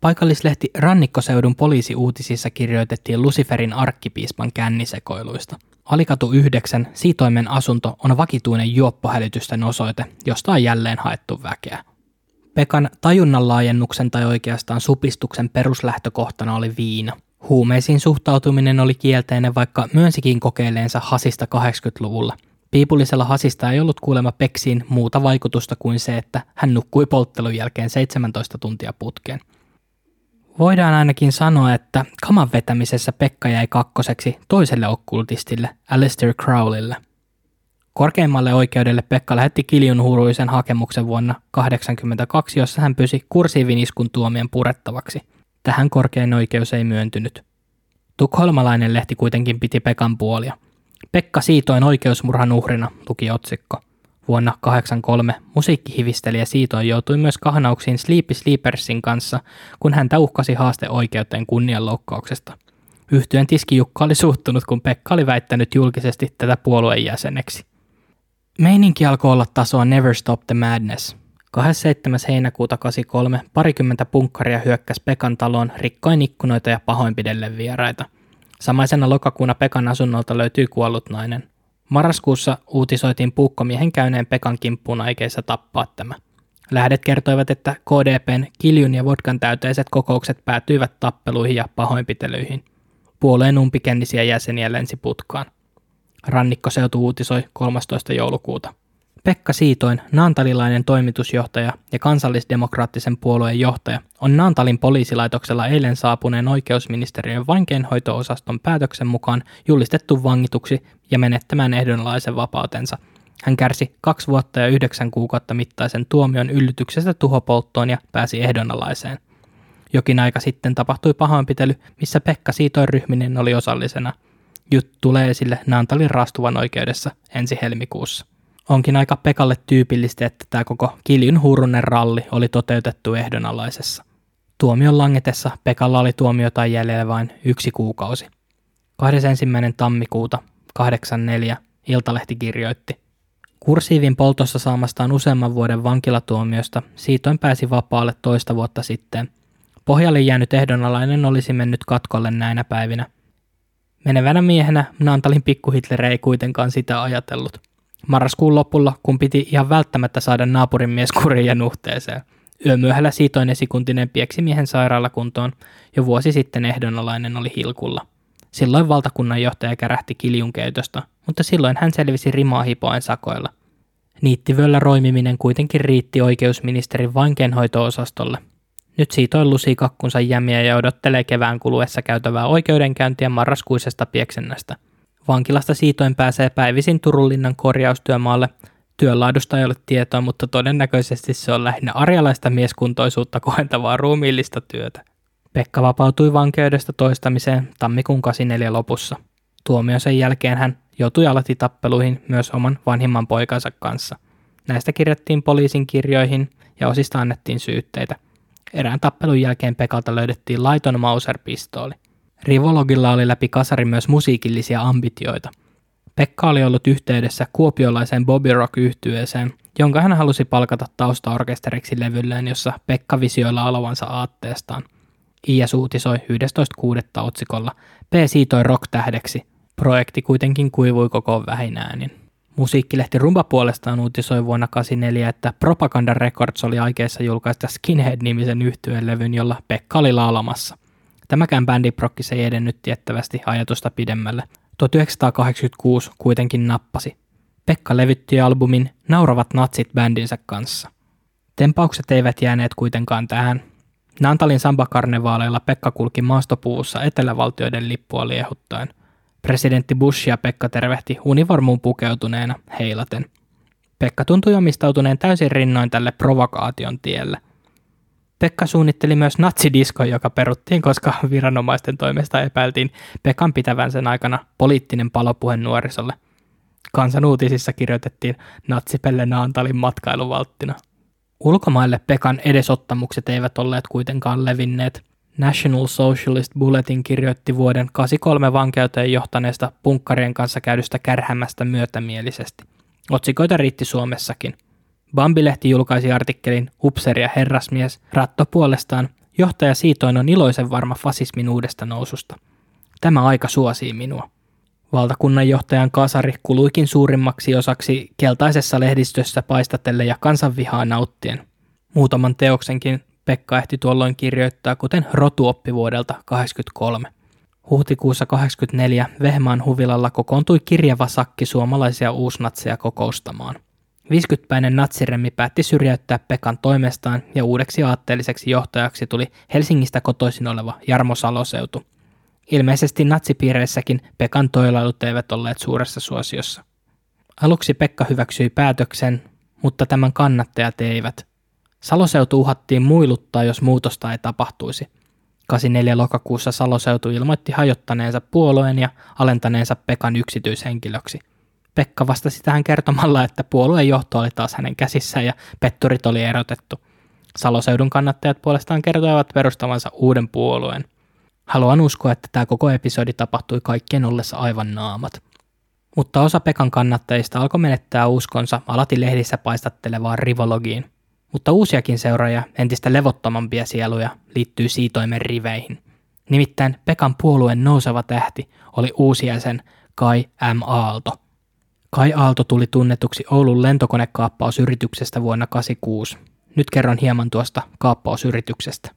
Paikallislehti Rannikkoseudun poliisiuutisissa kirjoitettiin Luciferin arkkipiispan kännisekoiluista. Alikatu 9, Siitoimen asunto on vakituinen juoppohälytysten osoite, josta on jälleen haettu väkeä. Pekan tajunnan laajennuksen tai oikeastaan supistuksen peruslähtökohtana oli viina – Huumeisiin suhtautuminen oli kielteinen, vaikka myönsikin kokeileensa hasista 80-luvulla. Piipullisella hasista ei ollut kuulemma Peksiin muuta vaikutusta kuin se, että hän nukkui polttelun jälkeen 17 tuntia putkeen. Voidaan ainakin sanoa, että kaman vetämisessä Pekka jäi kakkoseksi toiselle okkultistille, Alistair Crowleylle. Korkeimmalle oikeudelle Pekka lähetti Kiljun hakemuksen vuonna 1982, jossa hän pysi kursiivin iskun tuomien purettavaksi – Tähän korkein oikeus ei myöntynyt. Tukholmalainen lehti kuitenkin piti Pekan puolia. Pekka Siitoin oikeusmurhan uhrina, luki otsikko. Vuonna 1983 musiikkihivistelijä Siitoin joutui myös kahnauksiin Sleepy Sleepersin kanssa, kun häntä uhkasi haaste oikeuteen kunnianloukkauksesta. Yhtyön tiskijukka oli suuttunut, kun Pekka oli väittänyt julkisesti tätä puolueen jäseneksi. Meininki alkoi olla tasoa Never Stop the Madness – 27. heinäkuuta 83 parikymmentä punkkaria hyökkäsi Pekan taloon, rikkoin ikkunoita ja pahoinpidelle vieraita. Samaisena lokakuuna Pekan asunnolta löytyi kuollut nainen. Marraskuussa uutisoitiin puukkomiehen käyneen Pekan kimppuun aikeissa tappaa tämä. Lähdet kertoivat, että KDPn kiljun ja vodkan täyteiset kokoukset päätyivät tappeluihin ja pahoinpitelyihin. Puolueen umpikennisiä jäseniä lensi putkaan. Rannikkoseutu uutisoi 13. joulukuuta. Pekka Siitoin, naantalilainen toimitusjohtaja ja kansallisdemokraattisen puolueen johtaja, on Naantalin poliisilaitoksella eilen saapuneen oikeusministeriön vankeinhoito-osaston päätöksen mukaan julistettu vangituksi ja menettämään ehdonlaisen vapautensa. Hän kärsi kaksi vuotta ja yhdeksän kuukautta mittaisen tuomion yllytyksestä tuhopolttoon ja pääsi ehdonalaiseen. Jokin aika sitten tapahtui pahoinpitely, missä Pekka Siitoin ryhminen oli osallisena. Juttu tulee esille Naantalin raastuvan oikeudessa ensi helmikuussa. Onkin aika Pekalle tyypillistä, että tämä koko Kiljun huurunen ralli oli toteutettu ehdonalaisessa. Tuomion langetessa Pekalla oli tuomiota jäljellä vain yksi kuukausi. 21. tammikuuta 84 Iltalehti kirjoitti. Kursiivin poltossa saamastaan useamman vuoden vankilatuomiosta Siitoin pääsi vapaalle toista vuotta sitten. Pohjalle jäänyt ehdonalainen olisi mennyt katkolle näinä päivinä. Menevänä miehenä Naantalin pikkuhitler ei kuitenkaan sitä ajatellut. Marraskuun lopulla, kun piti ihan välttämättä saada naapurin mies kuriin ja nuhteeseen. Yömyöhällä siitoin esikuntinen pieksi miehen sairaalakuntoon, jo vuosi sitten ehdonalainen oli hilkulla. Silloin valtakunnan johtaja kärähti kiljun käytöstä, mutta silloin hän selvisi rimaa hipoen sakoilla. Niittivöllä roimiminen kuitenkin riitti oikeusministerin vankeenhoito-osastolle. Nyt siitoin lusi kakkunsa jämiä ja odottelee kevään kuluessa käytävää oikeudenkäyntiä marraskuisesta pieksennästä – Vankilasta siitoin pääsee päivisin Turunlinnan korjaustyömaalle. Työlaadusta ei ole tietoa, mutta todennäköisesti se on lähinnä arjalaista mieskuntoisuutta kohentavaa ruumiillista työtä. Pekka vapautui vankeudesta toistamiseen tammikuun 84 lopussa. Tuomion sen jälkeen hän joutui alatitappeluihin myös oman vanhimman poikansa kanssa. Näistä kirjattiin poliisin kirjoihin ja osista annettiin syytteitä. Erään tappelun jälkeen Pekalta löydettiin laiton Mauser-pistooli. Rivologilla oli läpi kasari myös musiikillisia ambitioita. Pekka oli ollut yhteydessä kuopiolaiseen Bobby rock yhtyeeseen jonka hän halusi palkata taustaorkesteriksi levylleen, jossa Pekka visioilla alovansa aatteestaan. IS uutisoi 11.6. otsikolla P siitoi rock-tähdeksi. Projekti kuitenkin kuivui koko vähinäänin. Musiikkilehti Rumba puolestaan uutisoi vuonna 1984, että Propaganda Records oli aikeissa julkaista Skinhead-nimisen yhtyeen levyn, jolla Pekka oli laulamassa – Tämäkään bändiprokkis ei edennyt tiettävästi ajatusta pidemmälle. 1986 kuitenkin nappasi. Pekka levytti albumin Nauravat natsit bändinsä kanssa. Tempaukset eivät jääneet kuitenkaan tähän. Nantalin samba-karnevaaleilla Pekka kulki maastopuvussa etelävaltioiden lippua liehuttaen. Presidentti Bush ja Pekka tervehti univormuun pukeutuneena heilaten. Pekka tuntui omistautuneen täysin rinnoin tälle provokaation tielle. Pekka suunnitteli myös natsidisko, joka peruttiin, koska viranomaisten toimesta epäiltiin Pekan pitävän sen aikana poliittinen palopuhe nuorisolle. Kansan uutisissa kirjoitettiin natsipelle Naantalin matkailuvalttina. Ulkomaille Pekan edesottamukset eivät olleet kuitenkaan levinneet. National Socialist Bulletin kirjoitti vuoden 83 vankeuteen johtaneesta punkkarien kanssa käydystä kärhämästä myötämielisesti. Otsikoita riitti Suomessakin – Bambilehti julkaisi artikkelin Upseri ja herrasmies. Ratto puolestaan johtaja Siitoin on iloisen varma fasismin uudesta noususta. Tämä aika suosii minua. Valtakunnan johtajan kasari kuluikin suurimmaksi osaksi keltaisessa lehdistössä paistatelle ja kansanvihaa nauttien. Muutaman teoksenkin Pekka ehti tuolloin kirjoittaa, kuten rotuoppi vuodelta 83. Huhtikuussa 84 Vehmaan huvilalla kokoontui kirjava sakki suomalaisia uusnatseja kokoustamaan. 50-päinen natsiremmi päätti syrjäyttää Pekan toimestaan ja uudeksi aatteelliseksi johtajaksi tuli Helsingistä kotoisin oleva Jarmo Saloseutu. Ilmeisesti natsipiireissäkin Pekan toilailut eivät olleet suuressa suosiossa. Aluksi Pekka hyväksyi päätöksen, mutta tämän kannattajat eivät. Saloseutu uhattiin muiluttaa, jos muutosta ei tapahtuisi. 84 lokakuussa Saloseutu ilmoitti hajottaneensa puolueen ja alentaneensa Pekan yksityishenkilöksi – Pekka vastasi tähän kertomalla, että puolueen johto oli taas hänen käsissään ja petturit oli erotettu. Saloseudun kannattajat puolestaan kertoivat perustavansa uuden puolueen. Haluan uskoa, että tämä koko episodi tapahtui kaikkien ollessa aivan naamat. Mutta osa Pekan kannattajista alkoi menettää uskonsa alati lehdissä paistattelevaan rivologiin. Mutta uusiakin seuraajia, entistä levottomampia sieluja, liittyy siitoimen riveihin. Nimittäin Pekan puolueen nouseva tähti oli uusi jäsen Kai M. Aalto – Kai Aalto tuli tunnetuksi Oulun lentokonekaappausyrityksestä vuonna 1986. Nyt kerron hieman tuosta kaappausyrityksestä.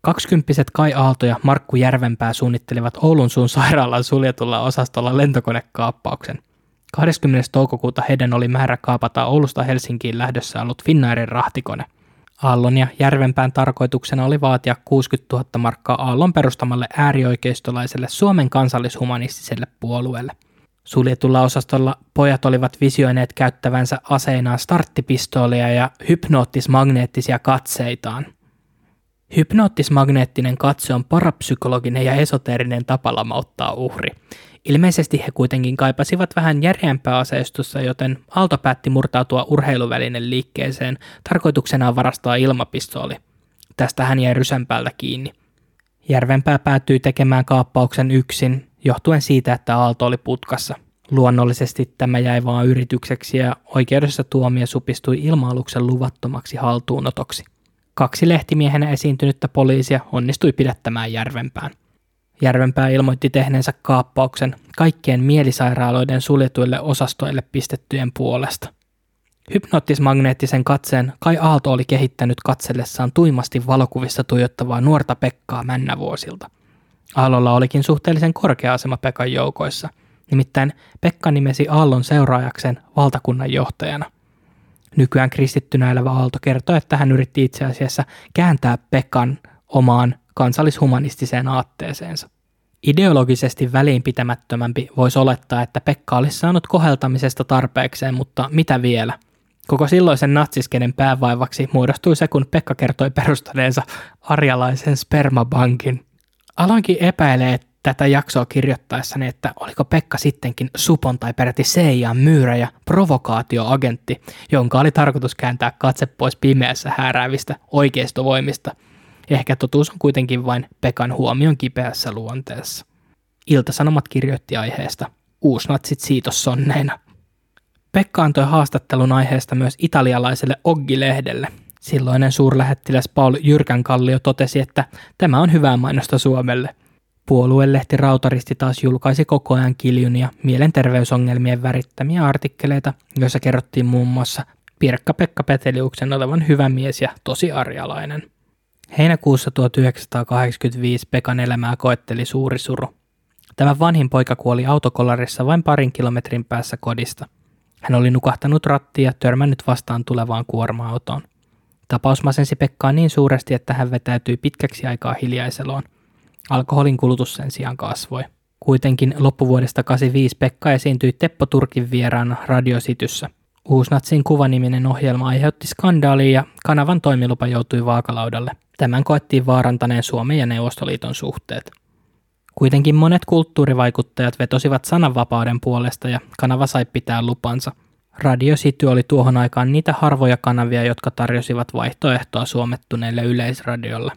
Kaksikymppiset Kai Aalto ja Markku Järvenpää suunnittelivat Oulun suun sairaalan suljetulla osastolla lentokonekaappauksen. 20. toukokuuta heidän oli määrä kaapata Oulusta Helsinkiin lähdössä ollut Finnairin rahtikone. Aallon ja Järvenpään tarkoituksena oli vaatia 60 000 markkaa Aallon perustamalle äärioikeistolaiselle Suomen kansallishumanistiselle puolueelle. Suljetulla osastolla pojat olivat visioineet käyttävänsä aseinaan starttipistoolia ja hypnoottismagneettisia katseitaan – Hypnoottismagneettinen katse on parapsykologinen ja esoteerinen tapa lamauttaa uhri. Ilmeisesti he kuitenkin kaipasivat vähän järeämpää aseistusta, joten Aalto päätti murtautua urheiluvälinen liikkeeseen tarkoituksenaan varastaa ilmapistooli. Tästä hän jäi rysämpältä kiinni. Järvenpää päätyi tekemään kaappauksen yksin, johtuen siitä, että Aalto oli putkassa. Luonnollisesti tämä jäi vain yritykseksi ja oikeudessa tuomio supistui ilma-aluksen luvattomaksi haltuunotoksi. Kaksi lehtimiehenä esiintynyttä poliisia onnistui pidättämään Järvenpään. Järvenpää ilmoitti tehneensä kaappauksen kaikkien mielisairaaloiden suljetuille osastoille pistettyjen puolesta. Hypnoottismagneettisen katseen Kai Aalto oli kehittänyt katsellessaan tuimasti valokuvissa tuijottavaa nuorta Pekkaa männävuosilta. Aallolla olikin suhteellisen korkea asema Pekan joukoissa, nimittäin Pekka nimesi Aallon seuraajakseen valtakunnan johtajana – Nykyään kristittynä elävä Aalto kertoo, että hän yritti itse asiassa kääntää Pekan omaan kansallishumanistiseen aatteeseensa. Ideologisesti väliinpitämättömämpi voisi olettaa, että Pekka olisi saanut koheltamisesta tarpeekseen, mutta mitä vielä? Koko silloisen natsiskenen päävaivaksi muodostui se, kun Pekka kertoi perustaneensa arjalaisen spermabankin. Aloinkin epäilee, tätä jaksoa kirjoittaessani, että oliko Pekka sittenkin Supon tai peräti Seijan myyrä ja provokaatioagentti, jonka oli tarkoitus kääntää katse pois pimeässä hääräävistä oikeistovoimista. Ehkä totuus on kuitenkin vain Pekan huomion kipeässä luonteessa. Iltasanomat kirjoitti aiheesta uusnatsit siitossonneina. Pekka antoi haastattelun aiheesta myös italialaiselle Oggi-lehdelle. Silloinen suurlähettiläs Paul Jyrkänkallio totesi, että tämä on hyvää mainosta Suomelle – Puoluelehti Rautaristi taas julkaisi koko ajan kiljunia mielenterveysongelmien värittämiä artikkeleita, joissa kerrottiin muun muassa Pirkka-Pekka Peteliuksen olevan hyvä mies ja tosi arjalainen. Heinäkuussa 1985 Pekan elämää koetteli suuri suru. Tämä vanhin poika kuoli autokollarissa vain parin kilometrin päässä kodista. Hän oli nukahtanut rattia ja törmännyt vastaan tulevaan kuorma-autoon. Tapaus masensi Pekkaa niin suuresti, että hän vetäytyi pitkäksi aikaa hiljaiseloon – Alkoholin kulutus sen sijaan kasvoi. Kuitenkin loppuvuodesta 85 Pekka esiintyi Teppo Turkin vieraana radiosityssä. Uusnatsin kuvaniminen ohjelma aiheutti skandaalia ja kanavan toimilupa joutui vaakalaudalle. Tämän koettiin vaarantaneen Suomen ja Neuvostoliiton suhteet. Kuitenkin monet kulttuurivaikuttajat vetosivat sananvapauden puolesta ja kanava sai pitää lupansa. Radio City oli tuohon aikaan niitä harvoja kanavia, jotka tarjosivat vaihtoehtoa suomettuneille yleisradiolle.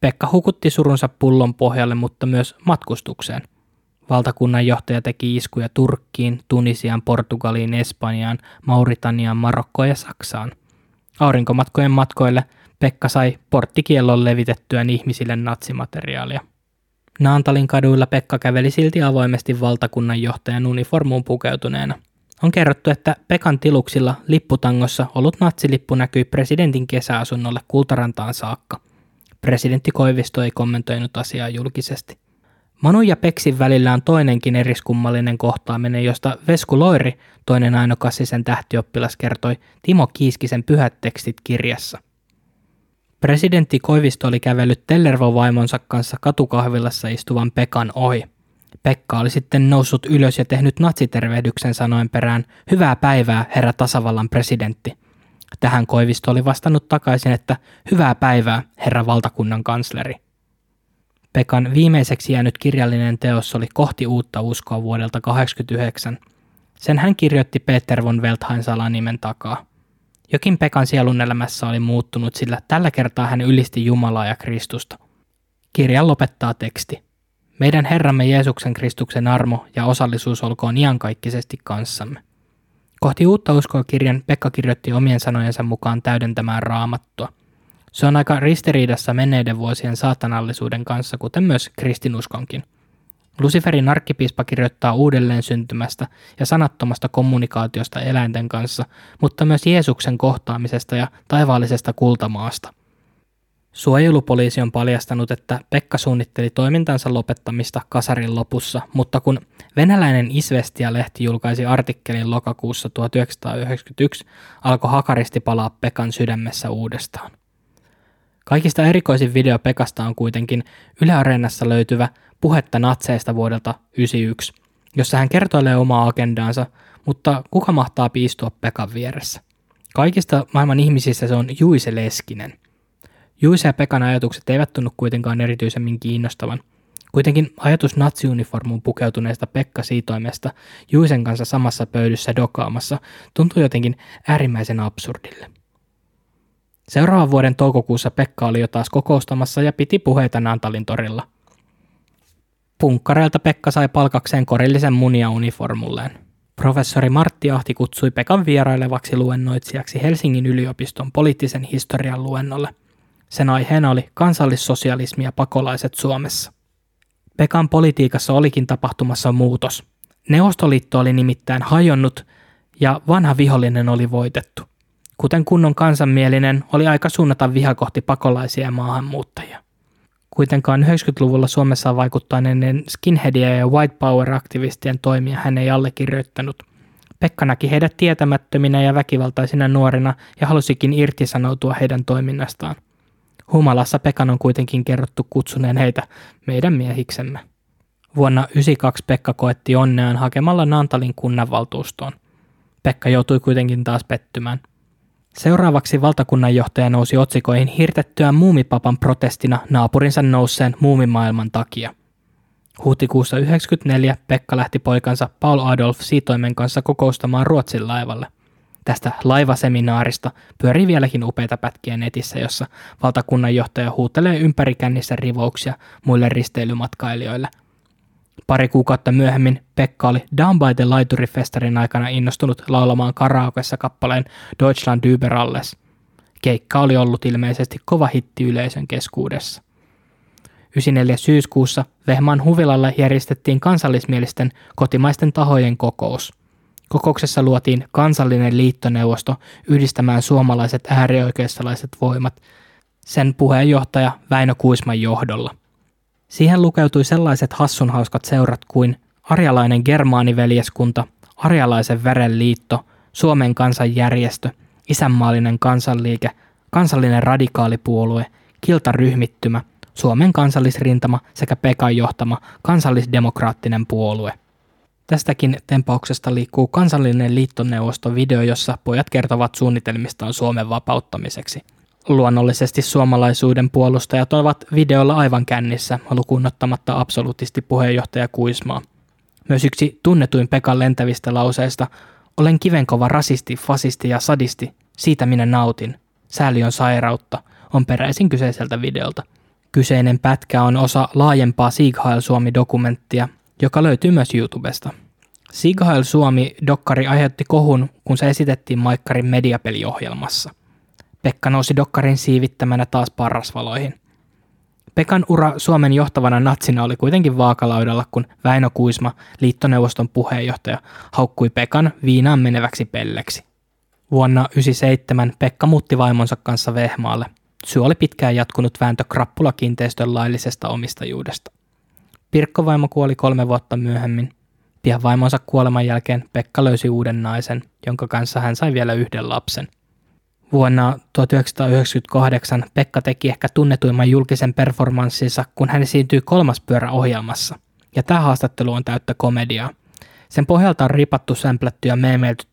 Pekka hukutti surunsa pullon pohjalle, mutta myös matkustukseen. Valtakunnan johtaja teki iskuja Turkkiin, Tunisiaan, Portugaliin, Espanjaan, Mauritaniaan, Marokkoon ja Saksaan. Aurinkomatkojen matkoille Pekka sai porttikiellon levitettyään ihmisille natsimateriaalia. Naantalin kaduilla Pekka käveli silti avoimesti valtakunnan johtajan uniformuun pukeutuneena. On kerrottu, että Pekan tiluksilla lipputangossa ollut natsilippu näkyi presidentin kesäasunnolle Kultarantaan saakka. Presidentti Koivisto ei kommentoinut asiaa julkisesti. Manu ja Peksin välillä on toinenkin eriskummallinen kohtaaminen, josta Vesku Loiri, toinen Aino-Kassisen tähtioppilas, kertoi Timo Kiiskisen pyhät tekstit kirjassa. Presidentti Koivisto oli kävellyt Tellervo-vaimonsa kanssa katukahvilassa istuvan Pekan ohi. Pekka oli sitten noussut ylös ja tehnyt natsitervehdyksen sanoen perään, hyvää päivää, herra tasavallan presidentti – Tähän Koivisto oli vastannut takaisin, että hyvää päivää, herra valtakunnan kansleri. Pekan viimeiseksi jäänyt kirjallinen teos oli Kohti uutta uskoa vuodelta 1989. Sen hän kirjoitti Peter von Welthain salanimen takaa. Jokin Pekan sielun elämässä oli muuttunut, sillä tällä kertaa hän ylisti Jumalaa ja Kristusta. Kirjan lopettaa teksti. Meidän Herramme Jeesuksen Kristuksen armo ja osallisuus olkoon iankaikkisesti kanssamme. Kohti uutta uskoa kirjan Pekka kirjoitti omien sanojensa mukaan täydentämään raamattua. Se on aika ristiriidassa menneiden vuosien saatanallisuuden kanssa, kuten myös kristinuskonkin. Luciferin arkkipiispa kirjoittaa uudelleen syntymästä ja sanattomasta kommunikaatiosta eläinten kanssa, mutta myös Jeesuksen kohtaamisesta ja taivaallisesta kultamaasta. Suojelupoliisi on paljastanut, että Pekka suunnitteli toimintansa lopettamista kasarin lopussa, mutta kun venäläinen Isvestia-lehti julkaisi artikkelin lokakuussa 1991, alkoi hakaristi palaa Pekan sydämessä uudestaan. Kaikista erikoisin video Pekasta on kuitenkin Yle Areenassa löytyvä Puhetta natseista vuodelta 1991, jossa hän kertoilee omaa agendaansa, mutta kuka mahtaa piistua Pekan vieressä? Kaikista maailman ihmisistä se on Juise Leskinen – Juise ja Pekan ajatukset eivät tunnu kuitenkaan erityisemmin kiinnostavan. Kuitenkin ajatus natsiuniformuun pukeutuneesta Pekka Siitoimesta Juisen kanssa samassa pöydyssä dokaamassa tuntui jotenkin äärimmäisen absurdille. Seuraavan vuoden toukokuussa Pekka oli jo taas kokoustamassa ja piti puheita Nantalin torilla. Punkkareilta Pekka sai palkakseen korillisen munia uniformulleen. Professori Martti Ahti kutsui Pekan vierailevaksi luennoitsijaksi Helsingin yliopiston poliittisen historian luennolle – sen aiheena oli kansallissosialismi ja pakolaiset Suomessa. Pekan politiikassa olikin tapahtumassa muutos. Neuvostoliitto oli nimittäin hajonnut ja vanha vihollinen oli voitettu. Kuten kunnon kansanmielinen oli aika suunnata viha kohti pakolaisia ja maahanmuuttajia. Kuitenkaan 90-luvulla Suomessa vaikuttaneiden skinheadia ja white power-aktivistien toimia hän ei allekirjoittanut. Pekka näki heidät tietämättöminä ja väkivaltaisina nuorina ja halusikin irtisanoutua heidän toiminnastaan. Humalassa Pekan on kuitenkin kerrottu kutsuneen heitä meidän miehiksemme. Vuonna 1992 Pekka koetti onneaan hakemalla Nantalin kunnanvaltuustoon. Pekka joutui kuitenkin taas pettymään. Seuraavaksi valtakunnanjohtaja nousi otsikoihin hirtettyä muumipapan protestina naapurinsa nousseen muumimaailman takia. Huhtikuussa 1994 Pekka lähti poikansa Paul Adolf Siitoimen kanssa kokoustamaan Ruotsin laivalle. Tästä laivaseminaarista pyörii vieläkin upeita pätkiä netissä, jossa valtakunnanjohtaja huutelee ympärikännissä rivouksia muille risteilymatkailijoille. Pari kuukautta myöhemmin Pekka oli Down by the Laiturifestarin aikana innostunut laulamaan karaokessa kappaleen Deutschland über alles. Keikka oli ollut ilmeisesti kova hitti yleisön keskuudessa. 94. syyskuussa Vehmaan huvilalla järjestettiin kansallismielisten kotimaisten tahojen kokous – Kokouksessa luotiin kansallinen liittoneuvosto yhdistämään suomalaiset äärioikeistolaiset voimat sen puheenjohtaja Väinö Kuisman johdolla. Siihen lukeutui sellaiset hassunhauskat seurat kuin Arjalainen germaaniveljeskunta, Arjalaisen verenliitto, Suomen kansanjärjestö, Isänmaallinen kansanliike, Kansallinen radikaalipuolue, Kiltaryhmittymä, Suomen kansallisrintama sekä Pekan johtama kansallisdemokraattinen puolue – Tästäkin tempauksesta liikkuu kansallinen liittoneuvosto video, jossa pojat kertovat suunnitelmistaan Suomen vapauttamiseksi. Luonnollisesti suomalaisuuden puolustajat ovat videolla aivan kännissä, lukuun ottamatta absoluutisti puheenjohtaja Kuismaa. Myös yksi tunnetuin Pekan lentävistä lauseista, olen kivenkova rasisti, fasisti ja sadisti, siitä minä nautin. Sääli on sairautta, on peräisin kyseiseltä videolta. Kyseinen pätkä on osa laajempaa Sieg Heil Suomi-dokumenttia, joka löytyy myös YouTubesta. Sighail Suomi-dokkari aiheutti kohun, kun se esitettiin Maikkarin mediapeliohjelmassa. Pekka nousi dokkarin siivittämänä taas parrasvaloihin. Pekan ura Suomen johtavana natsina oli kuitenkin vaakalaudalla, kun Väinö Kuisma, liittoneuvoston puheenjohtaja, haukkui Pekan viinaan meneväksi pelleksi. Vuonna 1997 Pekka muutti vaimonsa kanssa Vehmaalle. Syy oli pitkään jatkunut vääntö Krappula-kiinteistön laillisesta omistajuudesta. Pirkkovaimo kuoli kolme vuotta myöhemmin. Pian vaimonsa kuoleman jälkeen Pekka löysi uuden naisen, jonka kanssa hän sai vielä yhden lapsen. Vuonna 1998 Pekka teki ehkä tunnetuimman julkisen performanssinsa, kun hän esiintyi kolmas pyörä ohjelmassa. Ja tämä haastattelu on täyttä komediaa. Sen pohjalta on ripattu, sämplätty ja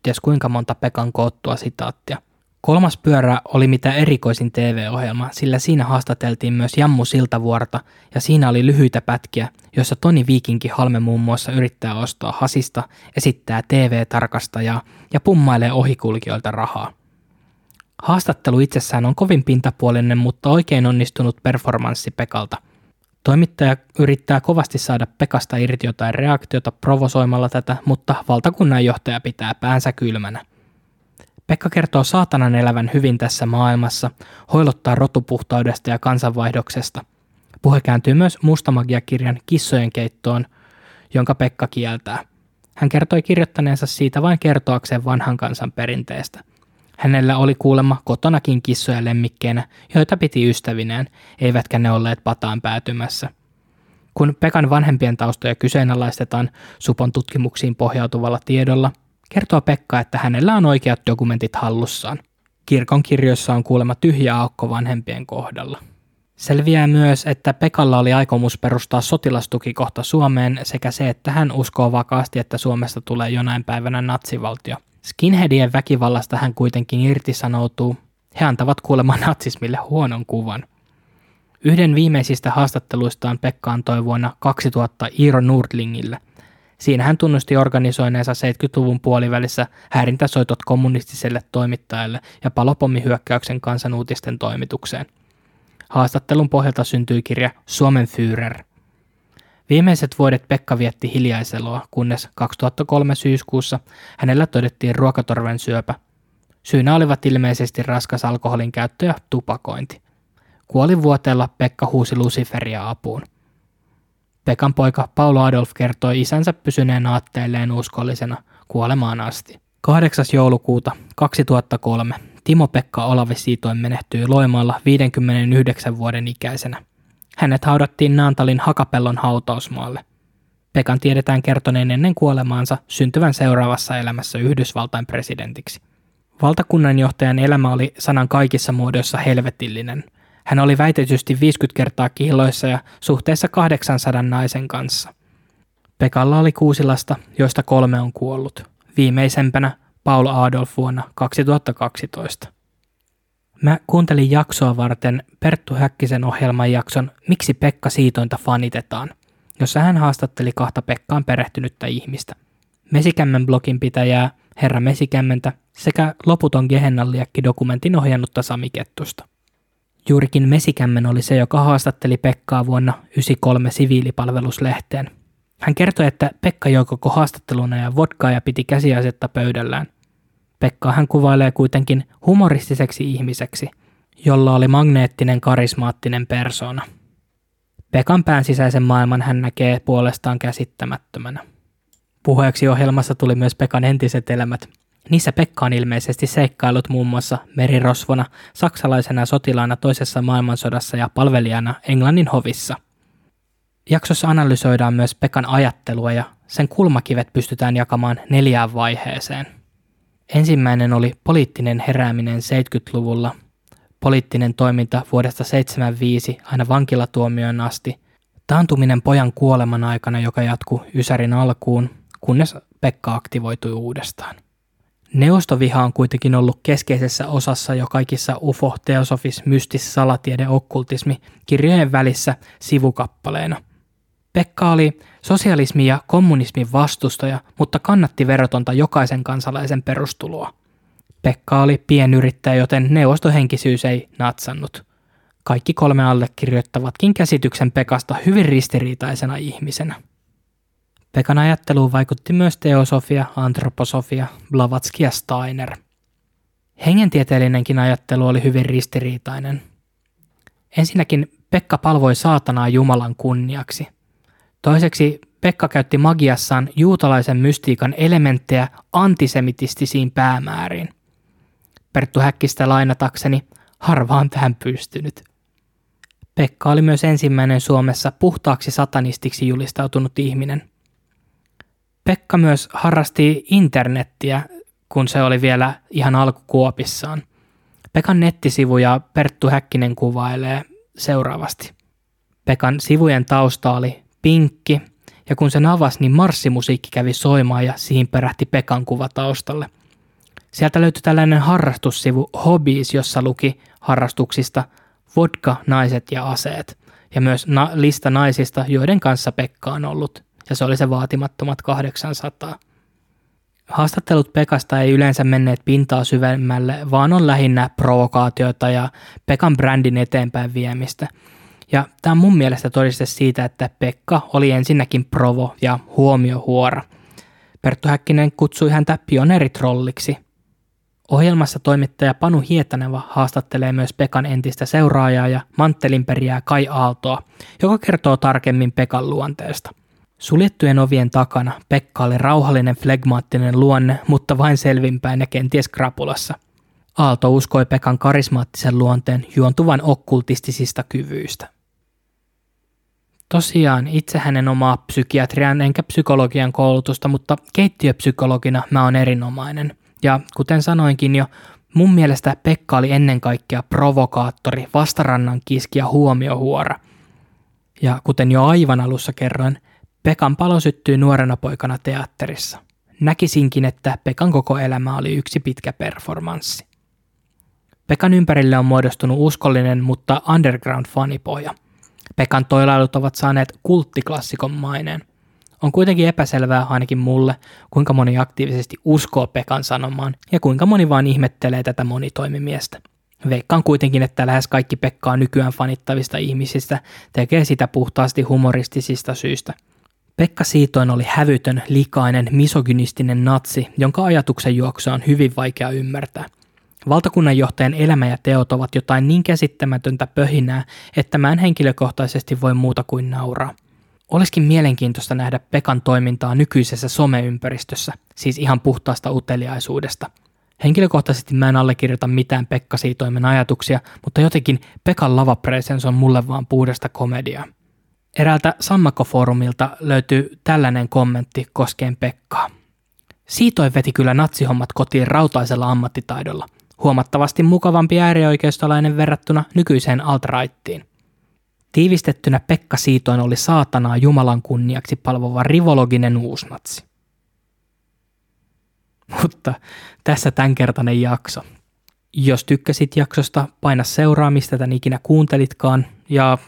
ties kuinka monta Pekan koottua sitaattia. Kolmas pyörä oli mitä erikoisin TV-ohjelma, sillä siinä haastateltiin myös Jammu Siltavuorta ja siinä oli lyhyitä pätkiä, joissa Toni Viikinki Halme muun muassa yrittää ostaa hasista, esittää TV-tarkastajaa ja pummailee ohikulkijoilta rahaa. Haastattelu itsessään on kovin pintapuolinen, mutta oikein onnistunut performanssi Pekalta. Toimittaja yrittää kovasti saada Pekasta irti jotain reaktiota provosoimalla tätä, mutta valtakunnanjohtaja pitää päänsä kylmänä – Pekka kertoo saatanan elävän hyvin tässä maailmassa, hoilottaa rotupuhtaudesta ja kansanvaihdoksesta. Puhe kääntyy myös Mustamagia-kirjan kissojen keittoon, jonka Pekka kieltää. Hän kertoi kirjoittaneensa siitä vain kertoakseen vanhan kansan perinteestä. Hänellä oli kuulemma kotonakin kissoja lemmikkeinä, joita piti ystävineen, eivätkä ne olleet pataan päätymässä. Kun Pekan vanhempien taustoja kyseenalaistetaan Supon tutkimuksiin pohjautuvalla tiedolla, kertoo Pekka, että hänellä on oikeat dokumentit hallussaan. Kirkon kirjoissa on kuulemma tyhjä aukko vanhempien kohdalla. Selviää myös, että Pekalla oli aikomus perustaa sotilastukikohta Suomeen sekä se, että hän uskoo vakaasti, että Suomesta tulee jonain päivänä natsivaltio. Skinheadien väkivallasta hän kuitenkin irtisanoutuu. He antavat kuulemma natsismille huonon kuvan. Yhden viimeisistä haastatteluistaan Pekka antoi vuonna 2000 Iiro Nordlingille. Siinä hän tunnusti organisoineensa 70-luvun puolivälissä häirintäsoitot kommunistiselle toimittajalle ja palopommihyökkäyksen kansanuutisten toimitukseen. Haastattelun pohjalta syntyi kirja Suomen Führer. Viimeiset vuodet Pekka vietti hiljaiseloa, kunnes 2003 syyskuussa hänellä todettiin ruokatorven syöpä. Syynä olivat ilmeisesti raskas alkoholin käyttö ja tupakointi. Kuolivuoteella Pekka huusi Luciferia apuun. Pekan poika Paulo Adolf kertoi isänsä pysyneen aatteelleen uskollisena kuolemaan asti. 8. joulukuuta 2003 Timo-Pekka Olavi Siitoin menehtyi Loimaalla 59 vuoden ikäisenä. Hänet haudattiin Naantalin Hakapellon hautausmaalle. Pekan tiedetään kertoneen ennen kuolemaansa syntyvän seuraavassa elämässä Yhdysvaltain presidentiksi. Valtakunnanjohtajan elämä oli sanan kaikissa muodoissa helvetillinen. Hän oli väitetysti 50 kertaa kiloissa ja suhteessa 800 naisen kanssa. Pekalla oli kuusi lasta, joista kolme on kuollut. Viimeisempänä Paul Adolf vuonna 2012. Mä kuuntelin jaksoa varten Perttu Häkkisen ohjelman jakson Miksi Pekka Siitointa fanitetaan, jossa hän haastatteli kahta Pekkaan perehtynyttä ihmistä. Mesikämmen blogin pitäjää Herra Mesikämmentä sekä Loputon Gehennalliakki dokumentin ohjannutta Sami Kettusta. Juurikin Mesikämmen oli se, joka haastatteli Pekkaa vuonna 1993 siviilipalveluslehteen. Hän kertoi, että Pekka joi koko haastatteluna ja vodkaa ja piti käsiasetta pöydällään. Pekka hän kuvailee kuitenkin humoristiseksi ihmiseksi, jolla oli magneettinen karismaattinen persona. Pekan pään sisäisen maailman hän näkee puolestaan käsittämättömänä. Puheeksi ohjelmassa tuli myös Pekan entiset elämät. Niissä Pekka on ilmeisesti seikkailut muun muassa merirosvona, saksalaisena sotilaana toisessa maailmansodassa ja palvelijana Englannin hovissa. Jaksossa analysoidaan myös Pekan ajattelua ja sen kulmakivet pystytään jakamaan neljään vaiheeseen. Ensimmäinen oli poliittinen herääminen 70-luvulla, poliittinen toiminta vuodesta 75 aina vankilatuomioon asti, taantuminen pojan kuoleman aikana, joka jatkuu Ysärin alkuun, kunnes Pekka aktivoitui uudestaan. Neuvostoviha on kuitenkin ollut keskeisessä osassa jo kaikissa UFO, teosofis, mystis, salatiede, okkultismi kirjojen välissä sivukappaleena. Pekka oli sosialismi ja kommunismin vastustaja, mutta kannatti verotonta jokaisen kansalaisen perustuloa. Pekka oli pienyrittäjä, joten neuvostohenkisyys ei natsannut. Kaikki kolme allekirjoittavatkin käsityksen Pekasta hyvin ristiriitaisena ihmisenä. Pekan ajatteluun vaikutti myös teosofia, antroposofia, Blavatsky ja Steiner. Hengentieteellinenkin ajattelu oli hyvin ristiriitainen. Ensinnäkin Pekka palvoi saatanaa Jumalan kunniaksi – Toiseksi Pekka käytti magiassaan juutalaisen mystiikan elementtejä antisemitistisiin päämääriin. Perttu Häkkistä lainatakseni, harva on tähän pystynyt. Pekka oli myös ensimmäinen Suomessa puhtaaksi satanistiksi julistautunut ihminen. Pekka myös harrasti internettiä, kun se oli vielä ihan alkukuopissaan. Pekan nettisivuja Perttu Häkkinen kuvailee seuraavasti. Pekan sivujen tausta oli pinkki, ja kun sen avasi, niin marssimusiikki kävi soimaan ja siihen perähti Pekan kuva taustalle. Sieltä löytyi tällainen harrastussivu Hobbies, jossa luki harrastuksista vodka, naiset ja aseet, ja myös na- lista naisista, joiden kanssa Pekka on ollut, ja se oli se vaatimattomat 800. Haastattelut Pekasta ei yleensä menneet pintaa syvemmälle, vaan on lähinnä provokaatioita ja Pekan brändin eteenpäin viemistä – ja tämä on mun mielestä todiste siitä, että Pekka oli ensinnäkin provo ja huomiohuora. Perttu Häkkinen kutsui häntä pioneeritrolliksi. Ohjelmassa toimittaja Panu Hietaneva haastattelee myös Pekan entistä seuraajaa ja manttelinperiää Kai Aaltoa, joka kertoo tarkemmin Pekan luonteesta. Suljettujen ovien takana Pekka oli rauhallinen flegmaattinen luonne, mutta vain selvinpäin ja kenties krapulassa. Aalto uskoi Pekan karismaattisen luonteen juontuvan okkultistisista kyvyistä. Tosiaan, itse hänen omaa psykiatrian enkä psykologian koulutusta, mutta keittiöpsykologina mä oon erinomainen. Ja kuten sanoinkin jo, mun mielestä Pekka oli ennen kaikkea provokaattori, vastarannan kiski ja huomiohuora. Ja kuten jo aivan alussa kerroin, Pekan palo syttyi nuorena poikana teatterissa. Näkisinkin, että Pekan koko elämä oli yksi pitkä performanssi. Pekan ympärille on muodostunut uskollinen, mutta underground-fanipohja. Pekan toilailut ovat saaneet kulttiklassikon maineen. On kuitenkin epäselvää ainakin mulle, kuinka moni aktiivisesti uskoo Pekan sanomaan ja kuinka moni vaan ihmettelee tätä monitoimimiestä. Veikkaan kuitenkin, että lähes kaikki Pekkaa nykyään fanittavista ihmisistä tekee sitä puhtaasti humoristisista syistä – Pekka Siitoin oli hävytön, likainen, misogynistinen natsi, jonka ajatuksen juoksua on hyvin vaikea ymmärtää. Valtakunnanjohtajan elämä ja teot ovat jotain niin käsittämätöntä pöhinää, että mä en henkilökohtaisesti voi muuta kuin nauraa. Olisikin mielenkiintoista nähdä Pekan toimintaa nykyisessä someympäristössä, siis ihan puhtaasta uteliaisuudesta. Henkilökohtaisesti mä en allekirjoita mitään Pekka Siitoimen ajatuksia, mutta jotenkin Pekan lavapresens on mulle vaan puhdasta komediaa. Eräältä Sammakko-foorumilta löytyy tällainen kommentti koskien Pekkaa. Siitoin veti kyllä natsihommat kotiin rautaisella ammattitaidolla. Huomattavasti mukavampi äärioikeistolainen verrattuna nykyiseen alt-rightiin. Tiivistettynä Pekka Siitoin oli saatanaa Jumalan kunniaksi palvova rivologinen uusnatsi. Mutta tässä tämänkertainen jakso. Jos tykkäsit jaksosta, paina seuraa, mistä tän ikinä kuuntelitkaan, ja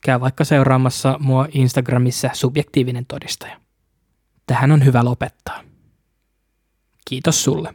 käy vaikka seuraamassa mua Instagramissa subjektiivinen todistaja. Tähän on hyvä lopettaa. Kiitos sulle.